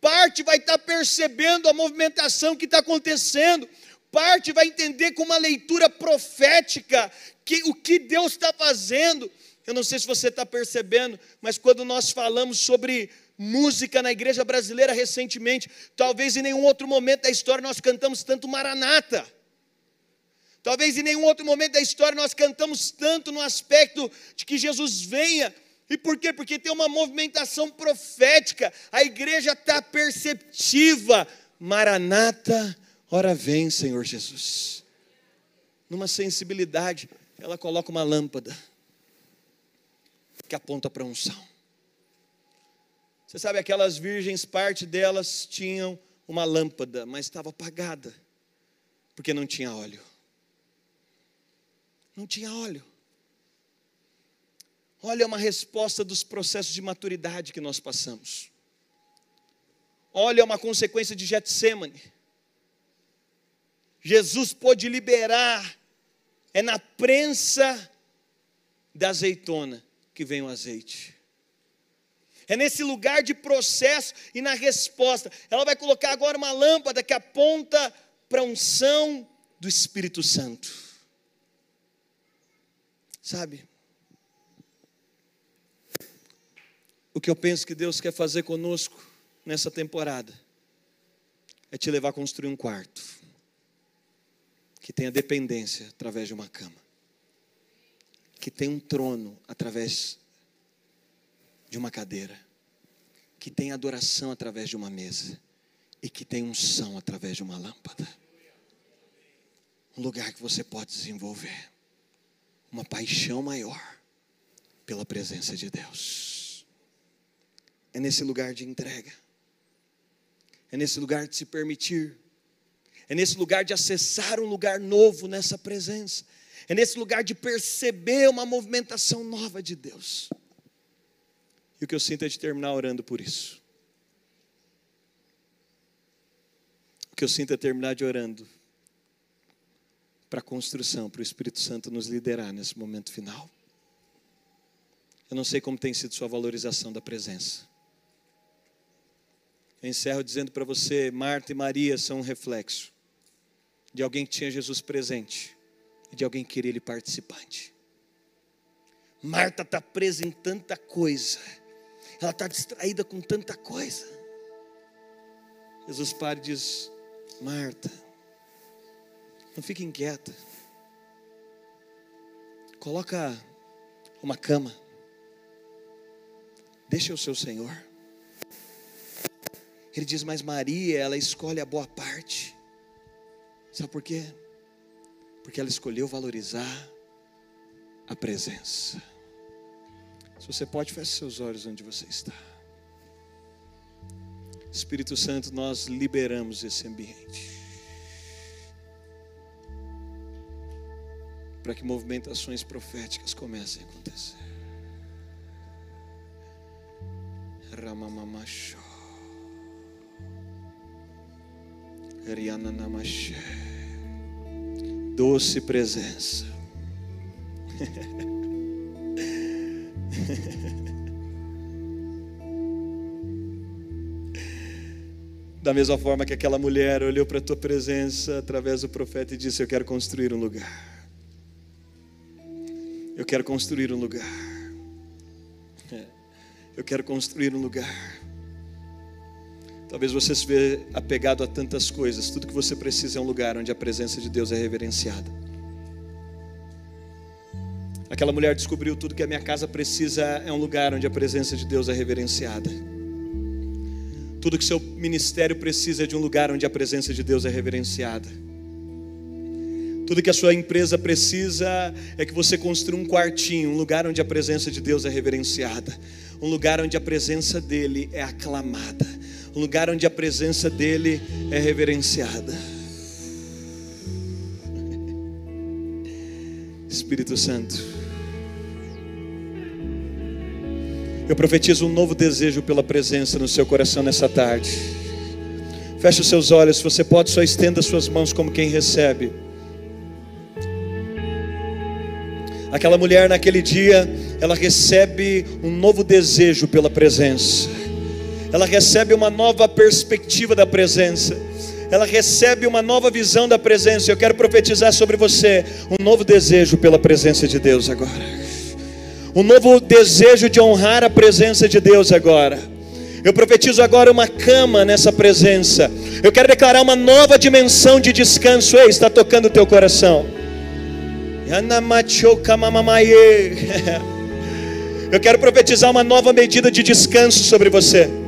parte vai estar percebendo a movimentação que está acontecendo, parte vai entender com uma leitura profética que o que Deus está fazendo. Eu não sei se você está percebendo, mas quando nós falamos sobre música na igreja brasileira recentemente, talvez em nenhum outro momento da história nós cantamos tanto Maranata. Talvez em nenhum outro momento da história nós cantamos tanto no aspecto de que Jesus venha e por quê? Porque tem uma movimentação profética, a igreja está perceptiva. Maranata, ora vem, Senhor Jesus. Numa sensibilidade, ela coloca uma lâmpada que aponta para a unção. Você sabe, aquelas virgens, parte delas tinham uma lâmpada, mas estava apagada, porque não tinha óleo. Não tinha óleo. Olha uma resposta dos processos de maturidade que nós passamos. Olha uma consequência de Getsemane. Jesus pôde liberar, é na prensa da azeitona que vem o azeite. É nesse lugar de processo e na resposta. Ela vai colocar agora uma lâmpada que aponta para a unção do Espírito Santo. Sabe? O que eu penso que Deus quer fazer conosco nessa temporada é te levar a construir um quarto que tenha dependência através de uma cama, que tenha um trono através de uma cadeira, que tenha adoração através de uma mesa e que tenha unção através de uma lâmpada. Um lugar que você pode desenvolver uma paixão maior pela presença de Deus. É nesse lugar de entrega, é nesse lugar de se permitir, é nesse lugar de acessar um lugar novo nessa presença, é nesse lugar de perceber uma movimentação nova de Deus. E o que eu sinto é de terminar orando por isso. O que eu sinto é terminar de orando para a construção, para o Espírito Santo nos liderar nesse momento final. Eu não sei como tem sido sua valorização da presença. Eu encerro dizendo para você: Marta e Maria são um reflexo de alguém que tinha Jesus presente de alguém que queria ele participante. Marta está presa em tanta coisa, ela está distraída com tanta coisa. Jesus para e diz: Marta, não fique inquieta, coloca uma cama, deixa o seu Senhor. Ele diz, mas Maria, ela escolhe a boa parte. Sabe por quê? Porque ela escolheu valorizar a presença. Se você pode, feche seus olhos onde você está. Espírito Santo, nós liberamos esse ambiente. Para que movimentações proféticas comecem a acontecer. Ramamamachó. Doce presença. Da mesma forma que aquela mulher olhou para a tua presença através do profeta e disse: Eu quero construir um lugar. Eu quero construir um lugar. Eu quero construir um lugar. Talvez você se vê apegado a tantas coisas. Tudo que você precisa é um lugar onde a presença de Deus é reverenciada. Aquela mulher descobriu tudo que a minha casa precisa é um lugar onde a presença de Deus é reverenciada. Tudo que seu ministério precisa é de um lugar onde a presença de Deus é reverenciada. Tudo que a sua empresa precisa é que você construa um quartinho, um lugar onde a presença de Deus é reverenciada, um lugar onde a presença dele é aclamada um lugar onde a presença dEle é reverenciada. Espírito Santo, eu profetizo um novo desejo pela presença no seu coração nessa tarde. Feche os seus olhos, se você pode, só estenda suas mãos como quem recebe. Aquela mulher naquele dia, ela recebe um novo desejo pela presença. Ela recebe uma nova perspectiva da presença. Ela recebe uma nova visão da presença. Eu quero profetizar sobre você um novo desejo pela presença de Deus agora. Um novo desejo de honrar a presença de Deus agora. Eu profetizo agora uma cama nessa presença. Eu quero declarar uma nova dimensão de descanso. Ei, está tocando o teu coração. *laughs* Eu quero profetizar uma nova medida de descanso sobre você.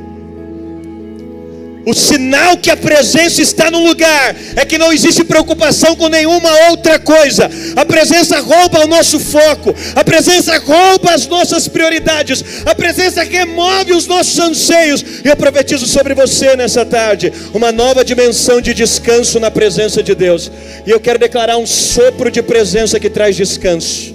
O sinal que a presença está no lugar é que não existe preocupação com nenhuma outra coisa. A presença rouba o nosso foco, a presença rouba as nossas prioridades, a presença remove os nossos anseios. E eu profetizo sobre você nessa tarde uma nova dimensão de descanso na presença de Deus. E eu quero declarar um sopro de presença que traz descanso.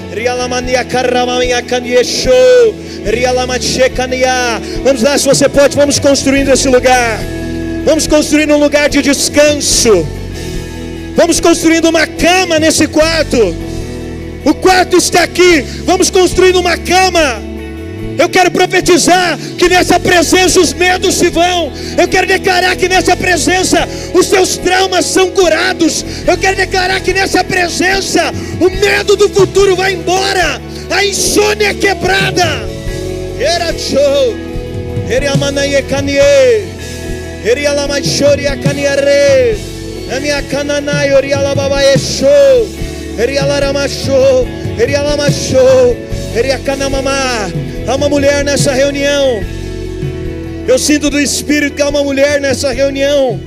Vamos lá, se você pode, vamos construindo esse lugar. Vamos construindo um lugar de descanso. Vamos construindo uma cama nesse quarto. O quarto está aqui. Vamos construindo uma cama. Eu quero profetizar que nessa presença os medos se vão. Eu quero declarar que nessa presença os seus traumas são curados. Eu quero declarar que nessa presença o medo do futuro vai embora. A insônia é quebrada. Era show. Eriamanaye kanie. Erialamachori Erialaramachou. Erialamachou. Eriakanamamá. Há uma mulher nessa reunião. Eu sinto do Espírito que há uma mulher nessa reunião.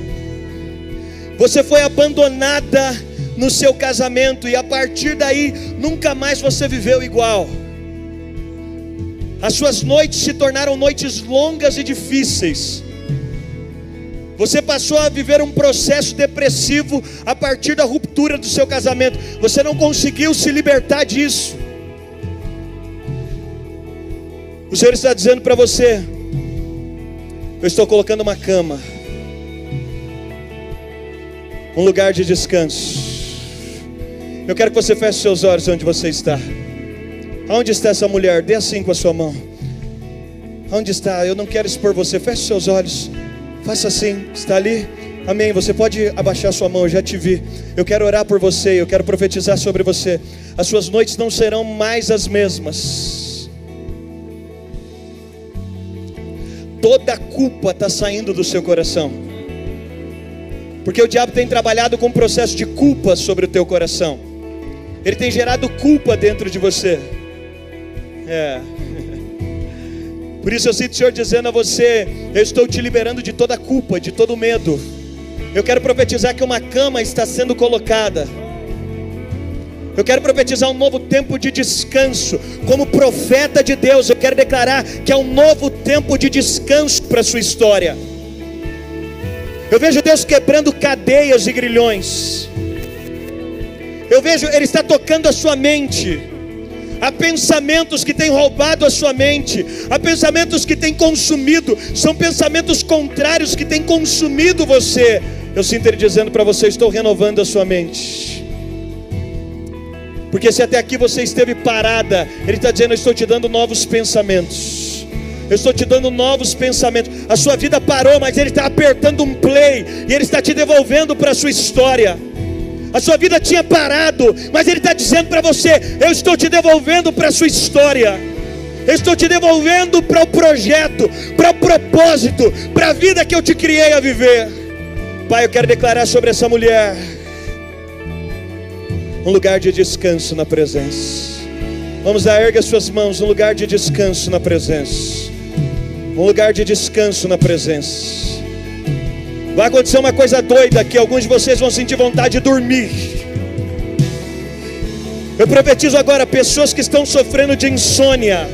Você foi abandonada no seu casamento e a partir daí nunca mais você viveu igual. As suas noites se tornaram noites longas e difíceis. Você passou a viver um processo depressivo a partir da ruptura do seu casamento. Você não conseguiu se libertar disso. O Senhor está dizendo para você: Eu estou colocando uma cama, um lugar de descanso. Eu quero que você feche seus olhos onde você está. Aonde está essa mulher? Dê assim com a sua mão. Onde está? Eu não quero expor você. Feche seus olhos. Faça assim. Está ali? Amém. Você pode abaixar sua mão, eu já te vi. Eu quero orar por você, eu quero profetizar sobre você. As suas noites não serão mais as mesmas. toda culpa está saindo do seu coração. Porque o diabo tem trabalhado com um processo de culpa sobre o teu coração. Ele tem gerado culpa dentro de você. É. Por isso eu sinto o Senhor dizendo a você: Eu estou te liberando de toda culpa, de todo medo. Eu quero profetizar que uma cama está sendo colocada eu quero profetizar um novo tempo de descanso. Como profeta de Deus, eu quero declarar que é um novo tempo de descanso para a sua história. Eu vejo Deus quebrando cadeias e grilhões. Eu vejo Ele está tocando a sua mente. Há pensamentos que têm roubado a sua mente, há pensamentos que têm consumido, são pensamentos contrários que têm consumido você. Eu sinto Ele dizendo para você: estou renovando a sua mente. Porque se até aqui você esteve parada, Ele está dizendo: estou te dando novos pensamentos. Eu estou te dando novos pensamentos. A sua vida parou, mas Ele está apertando um play e Ele está te devolvendo para a sua história. A sua vida tinha parado, mas Ele está dizendo para você: Eu estou te devolvendo para a sua história. Eu estou te devolvendo para o projeto, para o propósito, para a vida que eu te criei a viver. Pai, eu quero declarar sobre essa mulher um lugar de descanso na presença. Vamos lá, erga suas mãos, um lugar de descanso na presença. Um lugar de descanso na presença. Vai acontecer uma coisa doida aqui, alguns de vocês vão sentir vontade de dormir. Eu profetizo agora pessoas que estão sofrendo de insônia.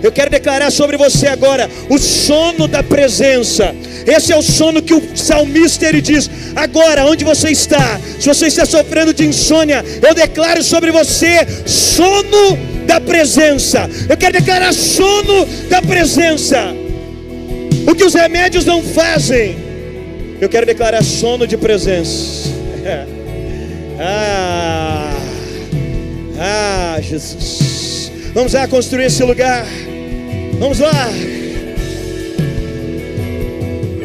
Eu quero declarar sobre você agora o sono da presença. Esse é o sono que o salmista ele diz: agora, onde você está? Se você está sofrendo de insônia, eu declaro sobre você sono da presença. Eu quero declarar sono da presença. O que os remédios não fazem, eu quero declarar sono de presença. *laughs* ah, ah, Jesus. Vamos lá construir esse lugar. Vamos lá.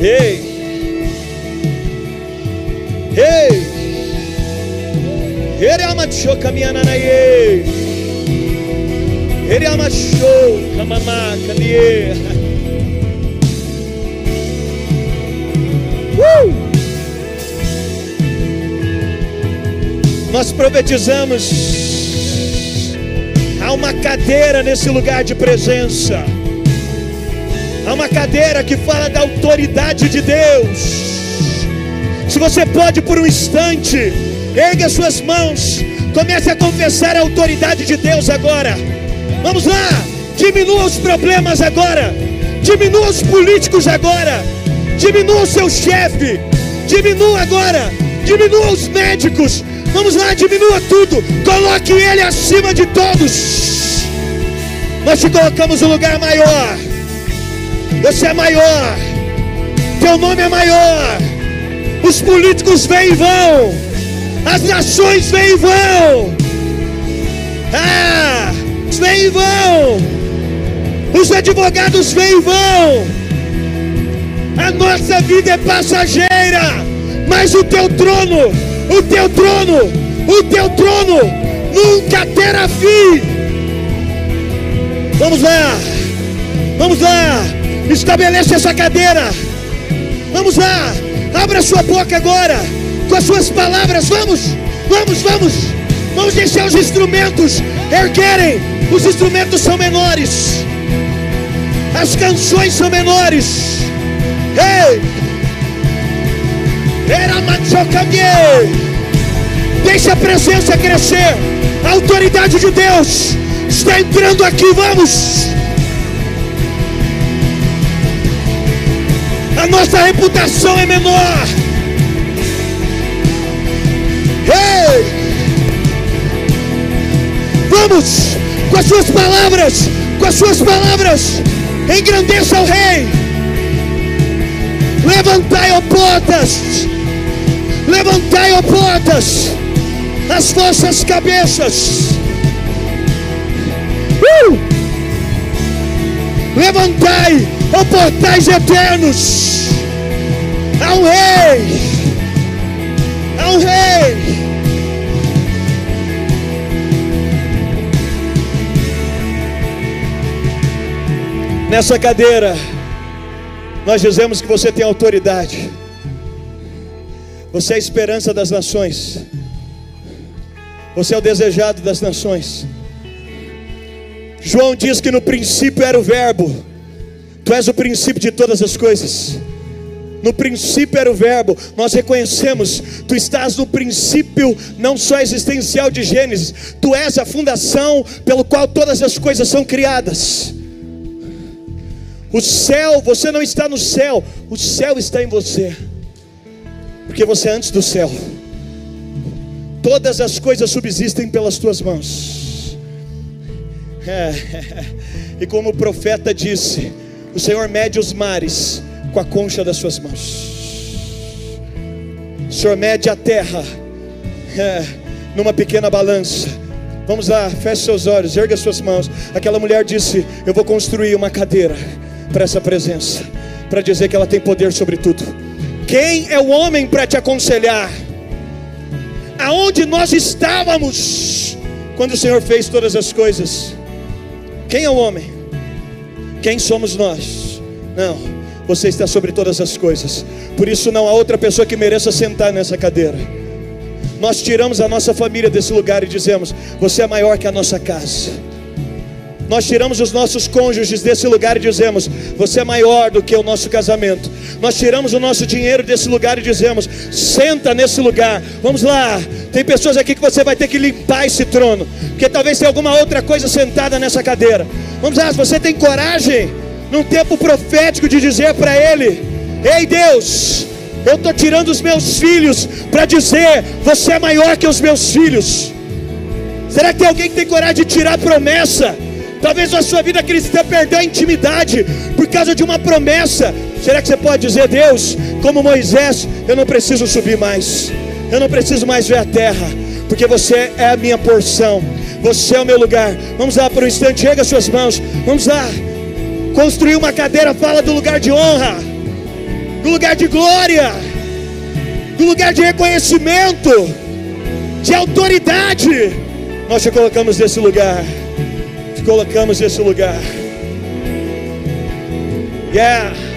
Ei. Ei. Ele amachou caminhando aí. Ele amachou camamá caminhê. *laughs* Uh! Nós profetizamos. Há uma cadeira nesse lugar de presença. Há uma cadeira que fala da autoridade de Deus. Se você pode por um instante, ergue as suas mãos, comece a confessar a autoridade de Deus agora. Vamos lá, diminua os problemas agora, diminua os políticos agora, diminua o seu chefe, diminua agora, diminua os médicos. Vamos lá, diminua tudo, coloque ele acima de todos. Nós te colocamos no lugar maior. Você é maior. Teu nome é maior. Os políticos vêm e vão. As nações vêm e vão. Ah, vêm e vão. Os advogados vêm e vão. A nossa vida é passageira, mas o teu trono, o teu trono, o teu trono nunca terá fim. Vamos lá, vamos lá. Estabelece essa cadeira. Vamos lá. Abra sua boca agora. Com as suas palavras. Vamos. Vamos, vamos. Vamos deixar os instrumentos erguerem. Os instrumentos são menores. As canções são menores. Ei! Era Deixa a presença crescer. A autoridade de Deus está entrando aqui. Vamos. a nossa reputação é menor. Ei! Vamos com as suas palavras, com as suas palavras, engrandeça o Rei. Levantai, ó portas, levantai, ó portas, as vossas cabeças. Uh! Levantai, ó portais eternos Há um rei. Há um rei. Nessa cadeira, nós dizemos que você tem autoridade. Você é a esperança das nações. Você é o desejado das nações. João diz que no princípio era o Verbo. Tu és o princípio de todas as coisas. No princípio era o Verbo, nós reconhecemos, tu estás no princípio não só existencial de Gênesis, tu és a fundação pelo qual todas as coisas são criadas. O céu, você não está no céu, o céu está em você, porque você é antes do céu. Todas as coisas subsistem pelas tuas mãos. É, *laughs* e como o profeta disse, o Senhor mede os mares com a concha das suas mãos. O Senhor mede a terra é, numa pequena balança. Vamos lá, feche seus olhos, erga suas mãos. Aquela mulher disse: Eu vou construir uma cadeira para essa presença, para dizer que ela tem poder sobre tudo. Quem é o homem para te aconselhar? Aonde nós estávamos quando o Senhor fez todas as coisas? Quem é o homem? Quem somos nós? Não, você está sobre todas as coisas. Por isso não há outra pessoa que mereça sentar nessa cadeira. Nós tiramos a nossa família desse lugar e dizemos: Você é maior que a nossa casa. Nós tiramos os nossos cônjuges desse lugar e dizemos: Você é maior do que o nosso casamento. Nós tiramos o nosso dinheiro desse lugar e dizemos: Senta nesse lugar. Vamos lá. Tem pessoas aqui que você vai ter que limpar esse trono, porque talvez tenha alguma outra coisa sentada nessa cadeira. Vamos lá. Se você tem coragem, num tempo profético, de dizer para Ele: Ei Deus, eu estou tirando os meus filhos para dizer: Você é maior que os meus filhos. Será que tem alguém que tem coragem de tirar promessa? Talvez a sua vida cristã perdeu a intimidade por causa de uma promessa. Será que você pode dizer, Deus, como Moisés, eu não preciso subir mais, eu não preciso mais ver a terra, porque você é a minha porção, você é o meu lugar. Vamos lá por um instante, as suas mãos, vamos lá. Construir uma cadeira fala do lugar de honra, do lugar de glória, do lugar de reconhecimento, de autoridade. Nós te colocamos nesse lugar colocamos nesse lugar. Yeah.